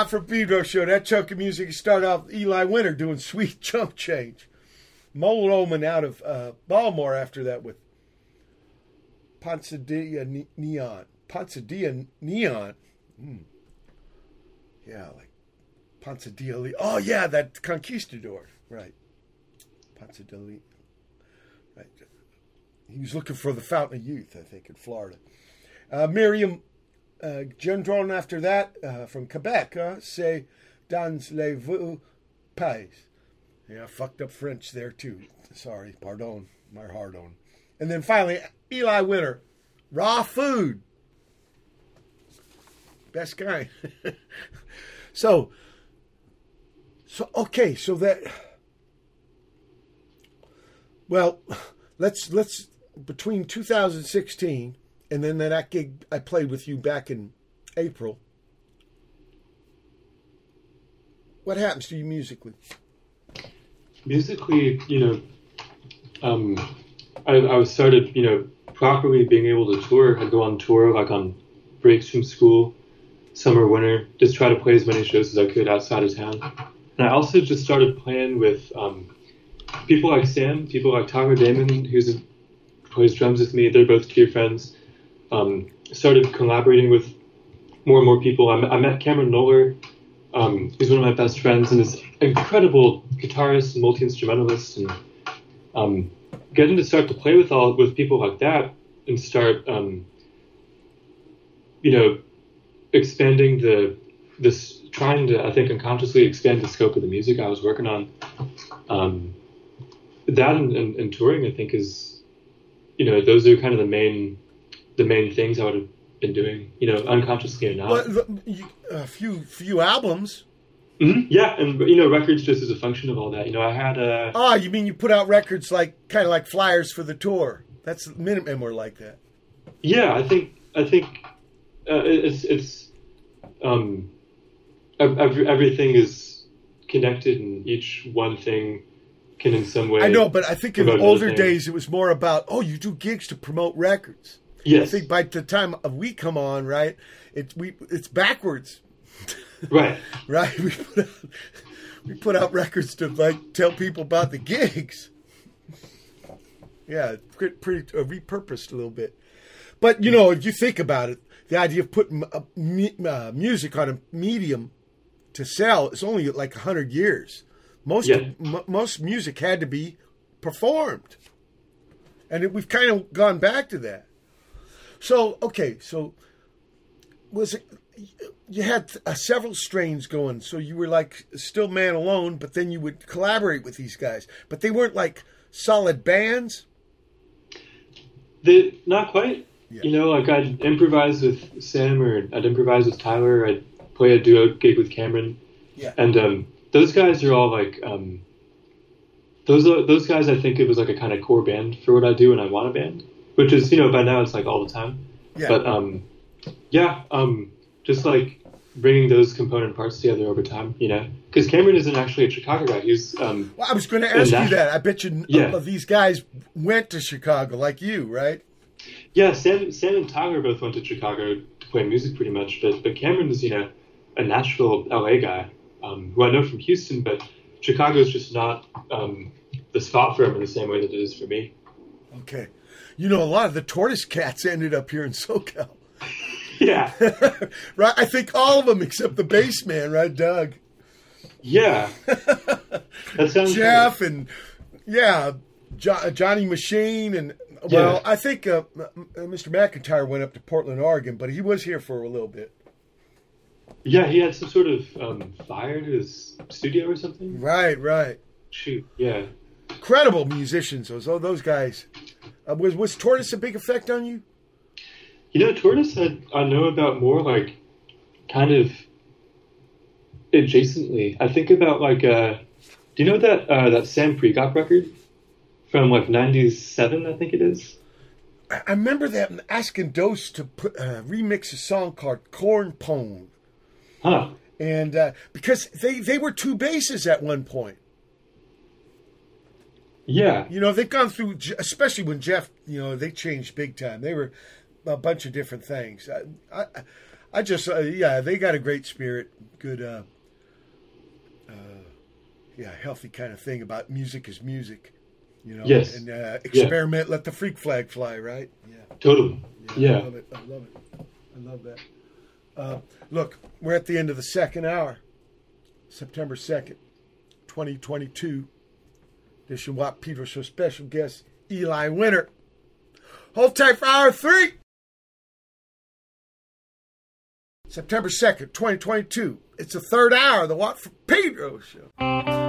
Watt from Pedro show. That chunk of music started off Eli Winter doing Sweet Chump Change. Mold Omen out of uh, Baltimore after that with Ponsadilla Ne- Neon. Ponsadilla Neon. Hmm. Yeah, like Ponsadilla. Oh, yeah, that Conquistador. Right. Ponsadilla. Right. He was looking for the Fountain of Youth, I think, in Florida. Uh, Myriam uh, Gendron after that uh, from Quebec, uh, say dans les vous pays. Yeah, fucked up French there too. Sorry, pardon, my hard on. And then finally, Eli Winter, raw food. Best guy. so, so okay, so that. Well, let's let's between 2016 and then that gig I played with you back in April. What happens to you musically? musically, you know, um, I, I started, you know, properly being able to tour. I'd go on tour, like on breaks from school, summer, winter, just try to play as many shows as I could outside of town. And I also just started playing with um, people like Sam, people like Tyler Damon, who's plays drums with me. They're both dear friends. Um, started collaborating with more and more people. I met, Cameron Knowler, um, who's one of my best friends and is incredible guitarist and multi instrumentalist, and um, getting to start to play with all with people like that and start, um, you know, expanding the this trying to I think unconsciously expand the scope of the music I was working on. Um, that and, and, and touring I think is, you know, those are kind of the main the main things I would have been doing, you know, unconsciously or not. Well, a few few albums. hmm Yeah, and you know, records just as a function of all that. You know, I had uh, Ah, you mean you put out records like kind of like flyers for the tour? That's minimum were like that. yeah, I think I think uh, it's it's um, ev- ev- everything is connected, and each one thing can in some way. I know, but I think in promote the another older days it was more about oh, you do gigs to promote records. Yes. I think by the time we come on, right, it we it's backwards, right? right? We put out, we put out records to like tell people about the gigs. Yeah, pretty, pretty uh, repurposed a little bit. But you know, if you think about it, the idea of putting uh, mu- uh, music on a medium to sell is only like hundred years. Most Yeah. m- most music had to be performed, and it, we've kind of gone back to that. So okay, so was it? You had uh, several strains going, so you were like still man alone, but then you would collaborate with these guys, but they weren't like solid bands. The not quite. You know, like I'd improvise with Sam or I'd improvise with Tyler. I'd play a duo gig with Cameron. Yeah. And um, those guys are all like um, those are, those guys. I think it was like a kind of core band for what I do and I want a band, which is you know by now it's like all the time. Yeah. But um, yeah, um, just like bringing those component parts together over time, you know, because Cameron isn't actually a Chicago guy. He's um, Well, I was going to ask you that. I bet you Yeah. of these guys went to Chicago like you, right? Yeah, Sam, Sam and Tyler both went to Chicago to play music pretty much, but but Cameron was you know a Nashville, LA guy um, who I know from Houston, but Chicago is just not um, the spot for him in the same way that it is for me. Okay. You know, a lot of the Tortoise Cats ended up here in SoCal. Yeah, right? I think all of them except the bass man, right, Doug? yeah. That sounds Jeff and yeah, jo- Johnny Machine and well, Yeah. I think uh, Mr. McEntire went up to Portland, Oregon, but he was here for a little bit. Yeah, he had some sort of um, fire in his studio or something. Right, right. Shoot, yeah. Incredible musicians, those oh, those guys. Uh, was was Tortoise a big effect on you? You know, Tortoise I, I know about more like kind of adjacently. I think about like uh do you know that uh that Sam Prekop record from like ninety seven, I think it is? I remember that asking Dose to put, uh, remix a song called "Corn Pone," Huh. and uh, because they they were two basses at one point. Yeah. You know, they've gone through, especially when Jeff, you know, they changed big time. They were a bunch of different things. I, I, I just, uh, yeah, they got a great spirit. good, uh, uh, yeah, healthy kind of thing about music is music. You know, Yes. and uh, experiment, let the freak flag fly, right? Yeah. Totally. Yeah. I love it. I love it. I love that. Uh, look, we're at the end of the second hour. September 2nd, 2022. This is Watt Pedro Show special guest, Eli Winter. Hold tight for hour three. September 2nd, 2022. It's the third hour of the Watt from Pedro Show.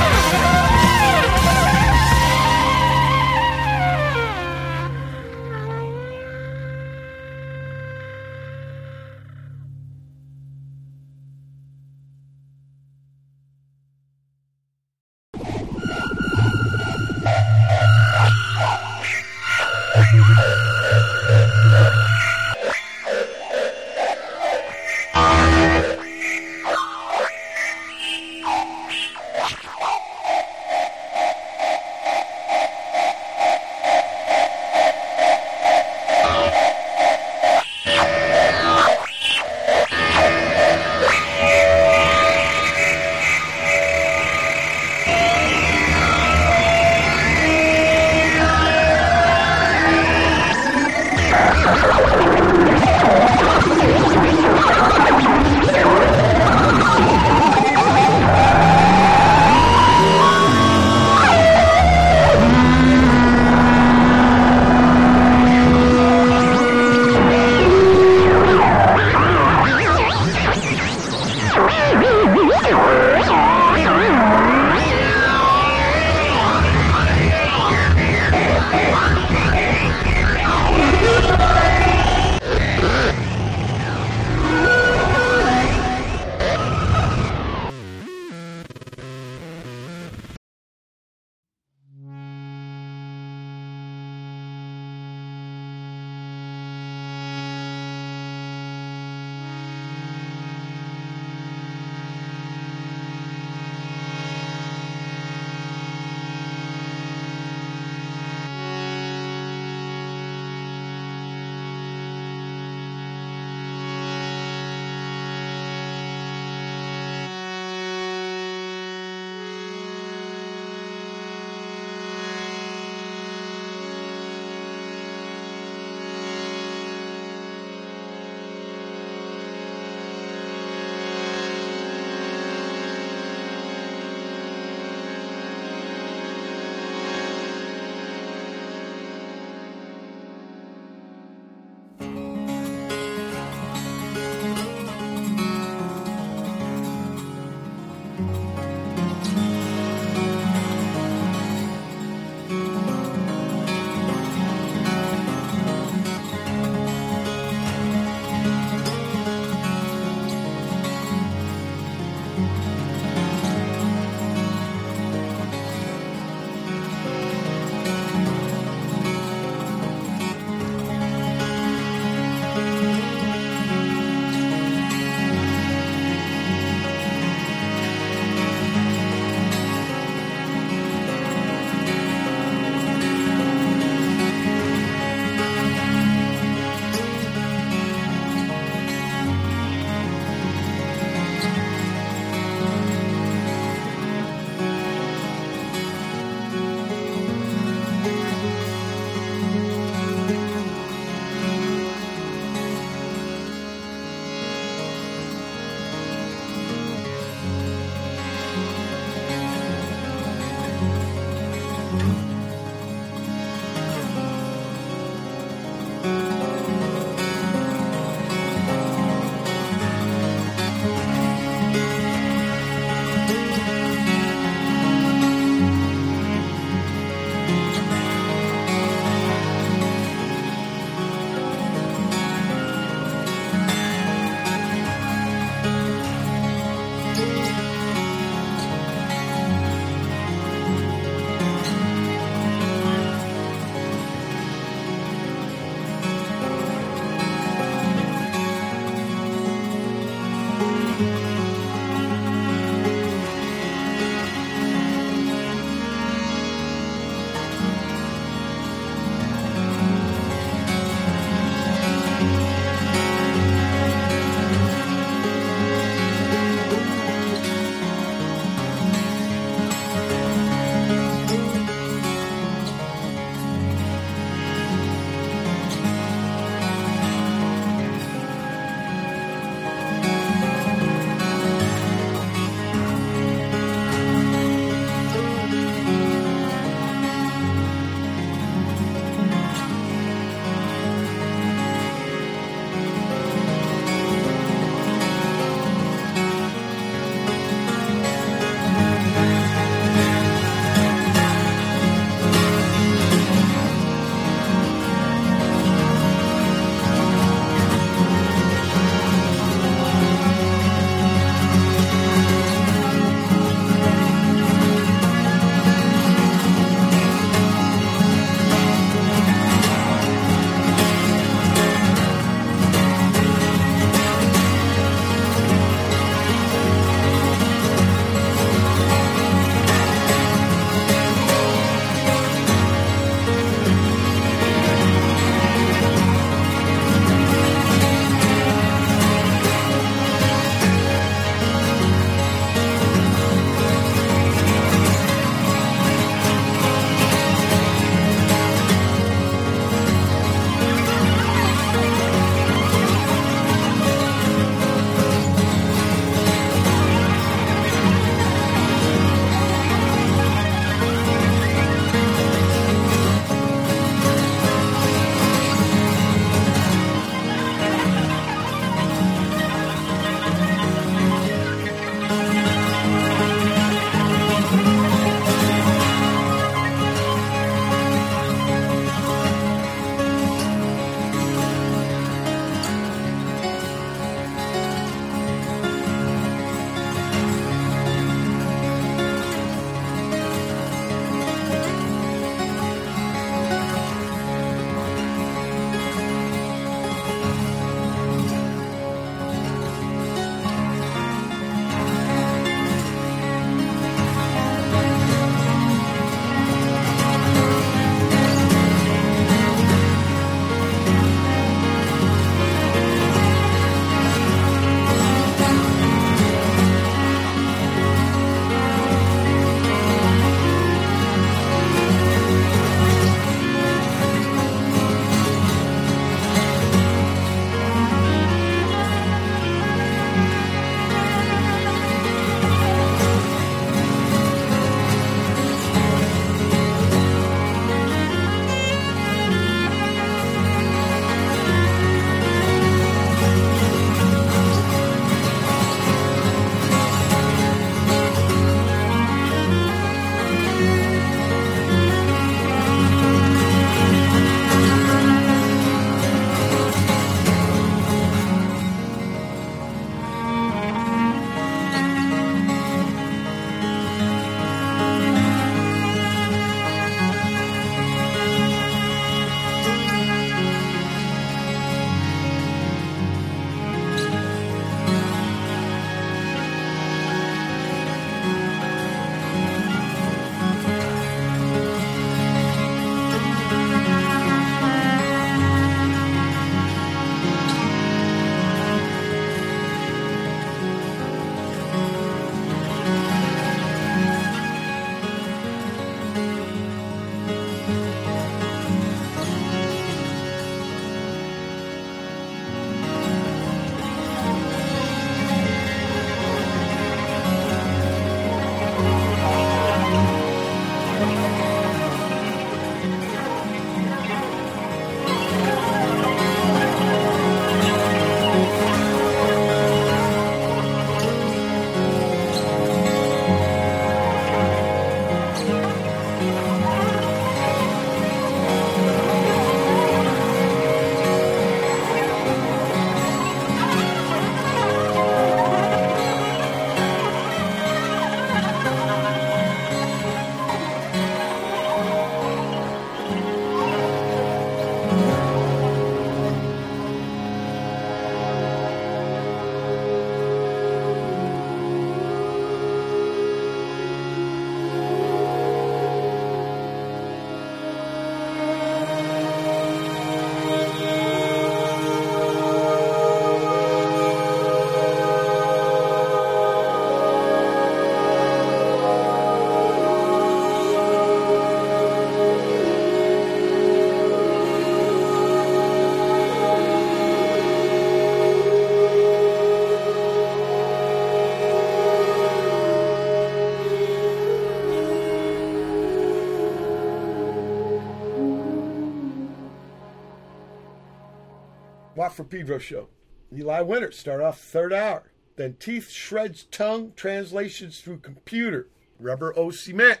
Pedro show. Eli Winter start off third hour. Then Teeth Shreds Tongue translations through computer. Rubber O Cement.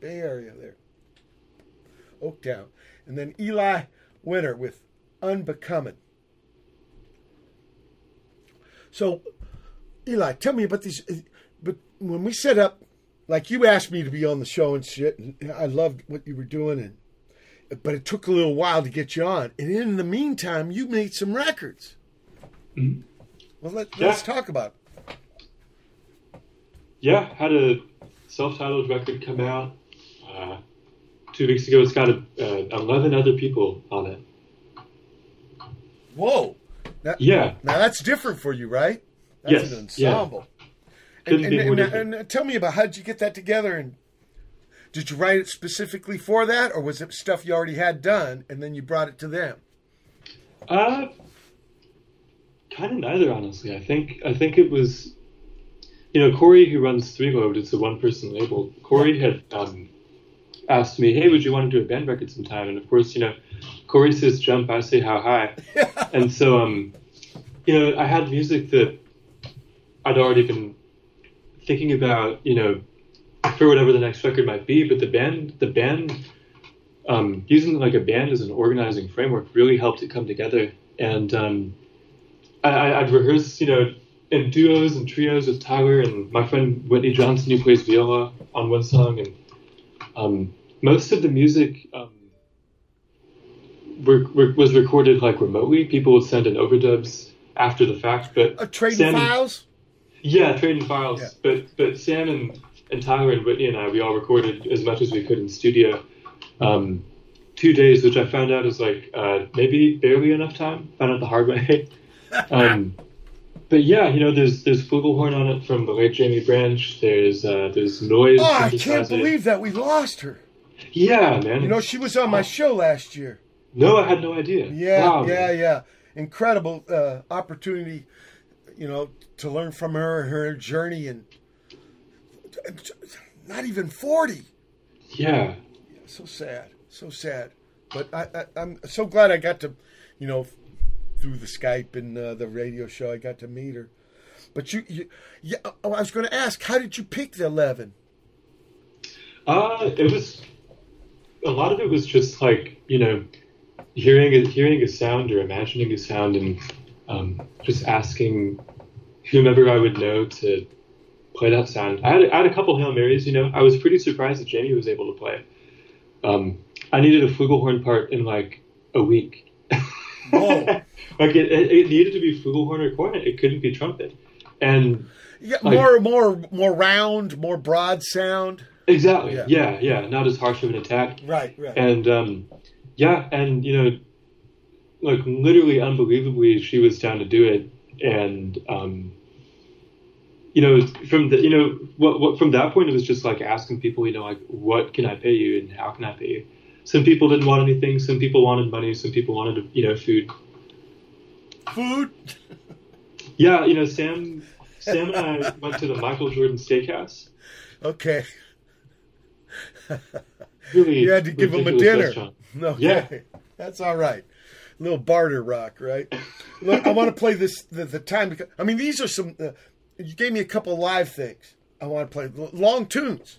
Bay Area there. Oaktown. And then Eli Winter with Unbecoming. So, Eli, tell me about these. But when we set up, like you asked me to be on the show and shit, and I loved what you were doing, and but it took a little while to get you on. And in the meantime, you made some records. Mhm. Well, let, Yeah. let's talk about it. Yeah, had a self-titled record come out uh, two weeks ago. It's got a, uh, eleven other people on it. Whoa. That, Yeah. Now that's different for you, right? That's Yes, an yeah. ensemble. Couldn't And, and, and, and tell me about how did you get that together and did you write it specifically for that or was it stuff you already had done and then you brought it to them? Uh, kind of neither, honestly. I think I think it was, you know, Corey who runs Three Lobed. It's a one-person label. Corey had um, asked me, "Hey, would you want to do a band record sometime?" And of course, you know, Corey says jump, I say how high, and so um, you know, I had music that I'd already been thinking about, you know, for whatever the next record might be. But the band, the band um, using like a band as an organizing framework really helped it come together. And um, I, I'd rehearse, you know, in duos and trios with Tyler and my friend Whitney Johnson, who plays viola on one song. And um, most of the music um, were, were, was recorded like remotely. People would send in overdubs after the fact, but Uh, trading Sam- files? yeah, trading files. Yeah. But but Sam and, and Tyler and Whitney and I, we all recorded as much as we could in studio. Um, two days, which I found out is like uh, maybe barely enough time. Found out the hard way. um, but yeah, you know, there's there's flugelhorn on it from the late Jaimie Branch. There's uh, there's noise. Oh, I can't believe that we lost her. Yeah, man. You know, she was on my show last year. no, I had no idea. Yeah, Wow, yeah, man. yeah. Incredible uh, opportunity, you know, to learn from her, her journey, and not even 40. Yeah. So sad, so sad. But I, I, I'm so glad I got to, you know, through the Skype and uh, the radio show, I got to meet her. But you, you yeah, oh, I was going to ask, how did you pick the 11? Uh, it was a lot of it was just like you know hearing a, hearing a sound or imagining a sound and um, just asking whomever I would know to play that sound. I had, I had a couple hail marys. You know, I was pretty surprised that Jaimie was able to play. It. Um, I needed a flugelhorn part in like a week. Whoa. like it, it, it needed to be flugelhorn or cornet. It couldn't be trumpet. And Yeah, Like- more, more, more round, more broad sound. exactly, Yeah. yeah, yeah, not as harsh of an attack. Right, right. And um, yeah, and you know, like literally unbelievably, she was down to do it. And um, you know, from the you know, what, what from that point, it was just like asking people, you know, like what can I pay you and how can I pay you. Some people didn't want anything. Some people wanted money. Some people wanted, you know, food. Food. Yeah, you know, Sam, Sam and I went to the Michael Jordan Steakhouse. Okay. Really, You had to give him a dinner. restaurant. Okay. Yeah. That's all right. little barter rock, right? Look, I want to play this the, the time. Because, I mean, these are some. Uh, you gave me a couple live things. I want to play long tunes.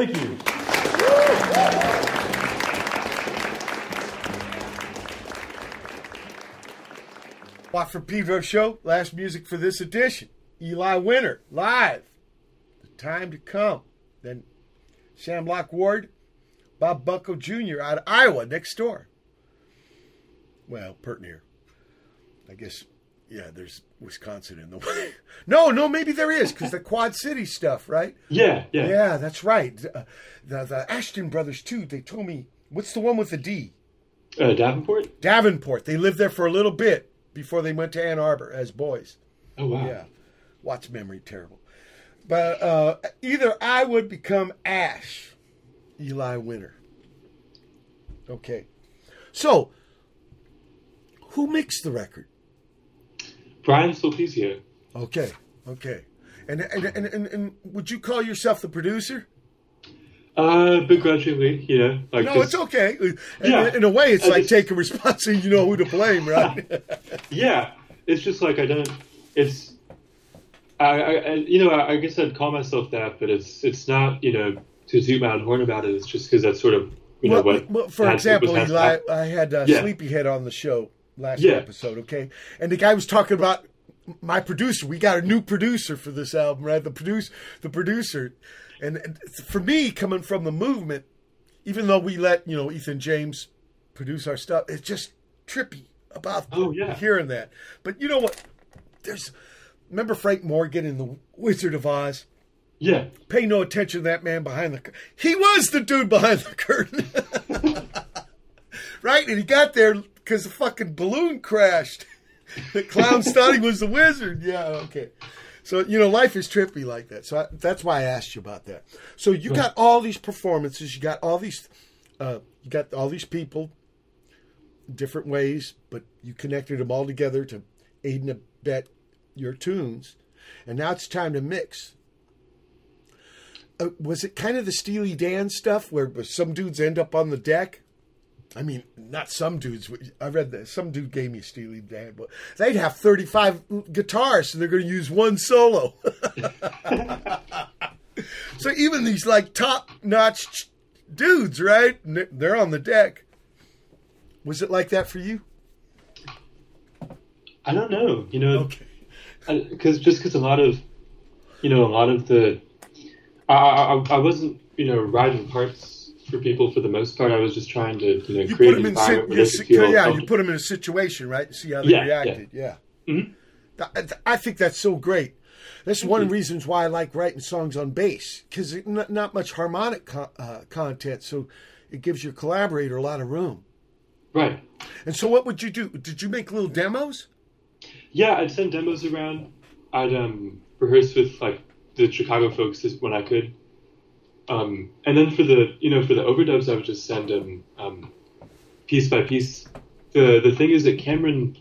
Thank you. Watt from Pedro Show. Last music for this edition. Eli Winter, live. The time to come. Then Shamlock Ward, Bob Bucko Jr. out of Iowa, next door. Well, pert near. I guess, yeah, there's Wisconsin in the way. no, no, maybe there is, because the Quad City stuff, right? Yeah, yeah. Yeah, that's right. Uh, the, the Asheton brothers, too, they told me, what's the one with the D? Uh, Davenport? Davenport. They lived there for a little bit before they went to Ann Arbor as boys. Oh, wow. Yeah. Watch memory terrible. But uh, either I would become Ash, Eli Winter. Okay. So, who mixed the record? Brian Sulpicio. Okay. Okay. And and, and, and, and would you call yourself the producer? Uh, begrudgingly, you know. Like no, 'cause- it's okay. In, Yeah. in a way, it's I like just- taking responsibility. You know who to blame, right? Yeah, it's just like I don't. It's, I, I, I you know, I, I guess I'd call myself that, but it's, it's not, you know, to toot my own horn about it. It's just because that's sort of, you know, well, what. well, for example, Eli. I had uh, Yeah. Sleepyhead on the show last Yeah. episode, okay? And the guy was talking about my producer. We got a new producer for this album, right? The produce, the producer, and, and for me, coming from the movement, even though we let you know Ethan James produce our stuff, it's just trippy about Oh, yeah. hearing that. But you know what? There's remember Frank Morgan in the Wizard of Oz. Yeah. Pay no attention to that man behind the. cur- He was the dude behind the curtain, right? And he got there because the fucking balloon crashed. The clown thought was the wizard. Yeah, okay. So you know, life is trippy like that. So I, that's why I asked you about that. So you got all these performances. You got all these. Uh, you got all these people, different ways, but you connected them all together to aid and abet your tunes. And now it's time to mix. Uh, was it kind of the Steely Dan stuff where some dudes end up on the deck? I mean, not some dudes. I read that some dude gave me a Steely Dan, but they'd have thirty-five guitars, so they're going to use one solo. so even these like top-notch dudes, right? They're on the deck. Was it like that for you? I don't know, you know, Okay. because just because a lot of, you know, a lot of the, I, I, I wasn't, you know, writing parts for people for the most part. I was just trying to, you know, You create put them an in, environment si- where they could feel yeah. You put them in a situation, right? See how they Yeah, yeah. reacted. Yeah. Mhm. Th- I think that's so great. That's one of the reasons why I like writing songs on bass because not, not much harmonic co- uh, content, so it gives your collaborator a lot of room. Right. And so, what would you do? Did you make little demos? Yeah, I'd send demos around. I'd um, rehearse with like the Chicago folks when I could. Um, and then for the you know for the overdubs, I would just send them um, piece by piece. The the thing is that Cameron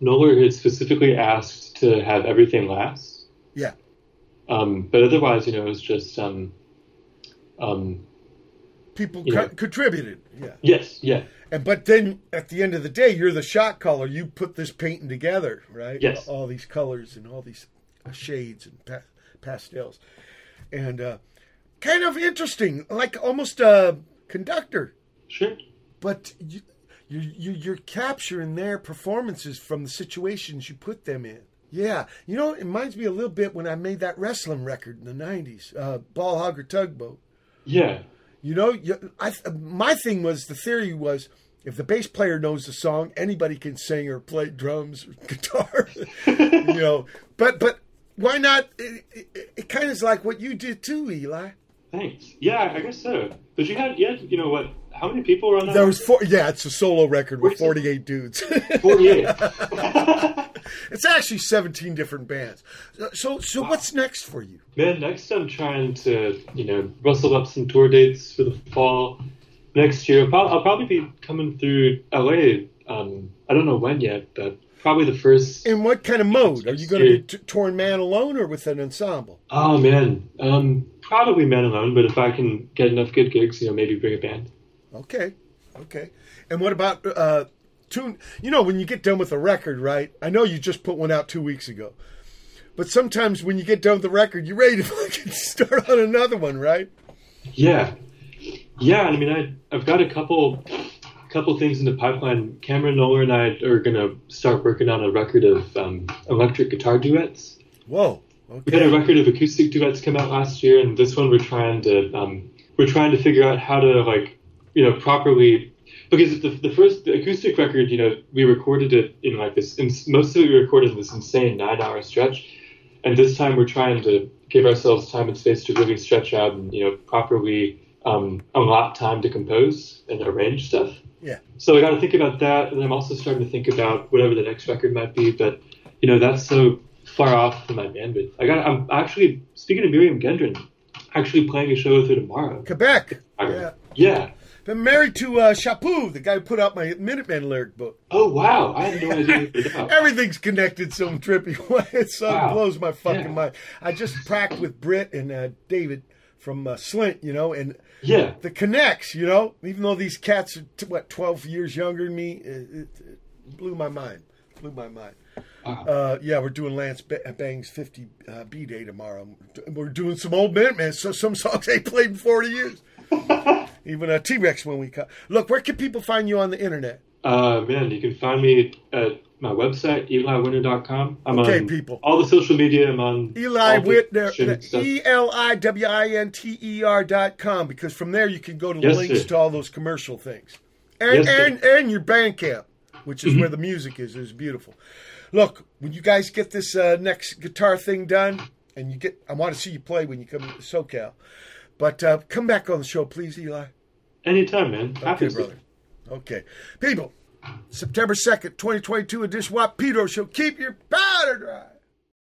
Knowler had specifically asked to have everything last. Yeah. Um, but otherwise, you know, it was just um, um, People co- contributed. Yeah. yes, yeah, And but then at the end of the day, you're the shot caller. You put this painting together, right? Yes. All these colors and all these shades and pa- pastels, and uh, kind of interesting, like almost a conductor. sure. But you, you, you you're capturing their performances from the situations you put them in. Yeah, you know, it reminds me a little bit when I made that wrestling record in the '90s, uh, Ball-Hog or Tugboat. Yeah, You know, you, I, my thing was the theory was if the bass player knows the song, anybody can sing or play drums or guitar. you know, but but why not? It, it, it kind of is like what you did too, Eli. Thanks. Yeah, I guess so. But you had, you had, you know what? How many people were on that? There was four. Yeah, it's a solo record with forty-eight dudes. forty-eight. it's actually seventeen different bands. So so what's next for you? Man, next I'm trying to, you know, rustle up some tour dates for the fall. Next year, I'll, I'll probably be coming through LA. Um, I don't know when yet, but probably the first. In what kind of mode are you going to be t- touring man alone or with an ensemble? Oh man, um, probably man alone. But if I can get enough good gigs, you know, maybe bring a band. Okay, okay. And what about uh, tune? You know, when you get done with a record, right? I know you just put one out two weeks ago, but sometimes when you get done with the record, you're ready to fucking start on another one, right? Yeah, yeah. I mean, I I've got a couple couple things in the pipeline. Cameron Knowler and I are gonna start working on a record of um, electric guitar duets. Whoa. We had a record of acoustic duets come out last year, and this one we're trying to um, we're trying to figure out how to like you know properly because the, the first the acoustic record you know we recorded it in like this in, most of it we recorded in this insane nine hour stretch, and this time we're trying to give ourselves time and space to really stretch out and you know properly um, allot time to compose and arrange stuff. Yeah. So I got to think about that, and I'm also starting to think about whatever the next record might be. But you know, that's so far off from my bandwidth. I got. I'm actually speaking of Myriam Gendron, actually playing a show with her tomorrow. Quebec. Yeah. Yeah. Been married to uh, Chaput, the guy who put out my Minutemen lyric book. Oh wow! I had no idea. who that was. Everything's connected some trippy way. It so Wow. blows my fucking Yeah. mind. I just pracked with Britt and uh, David from uh, Slint, you know, and Yeah. the connects, you know, even though these cats are, t- what, 12 years younger than me, it, it, it blew my mind. Blew my mind. Wow. Uh, yeah, we're doing Lance Ba- Bang's 50 uh, B Day tomorrow. We're doing some old Minutemen, so some songs ain't played in 40 years. Even a T Rex when we cut. Look, where can people find you on the internet? Uh, man, you can find me at my website eliwinter.com. I'm Okay, on people. all the social media. I'm on Eli Winter. E L I W I N T E R dot com, because from there you can go to Yes, links sir. to all those commercial things. And, Yes, and, and your Bandcamp, which is where the music is, is beautiful. Look, when you guys get this uh, next guitar thing done, and you get, I want to see you play when you come to SoCal. But uh, come back on the show, please, Eli. Anytime, man. Happy Okay, to. brother. Okay. People, September 2nd, 2022 edition Wap Pedro Show. Keep your powder dry.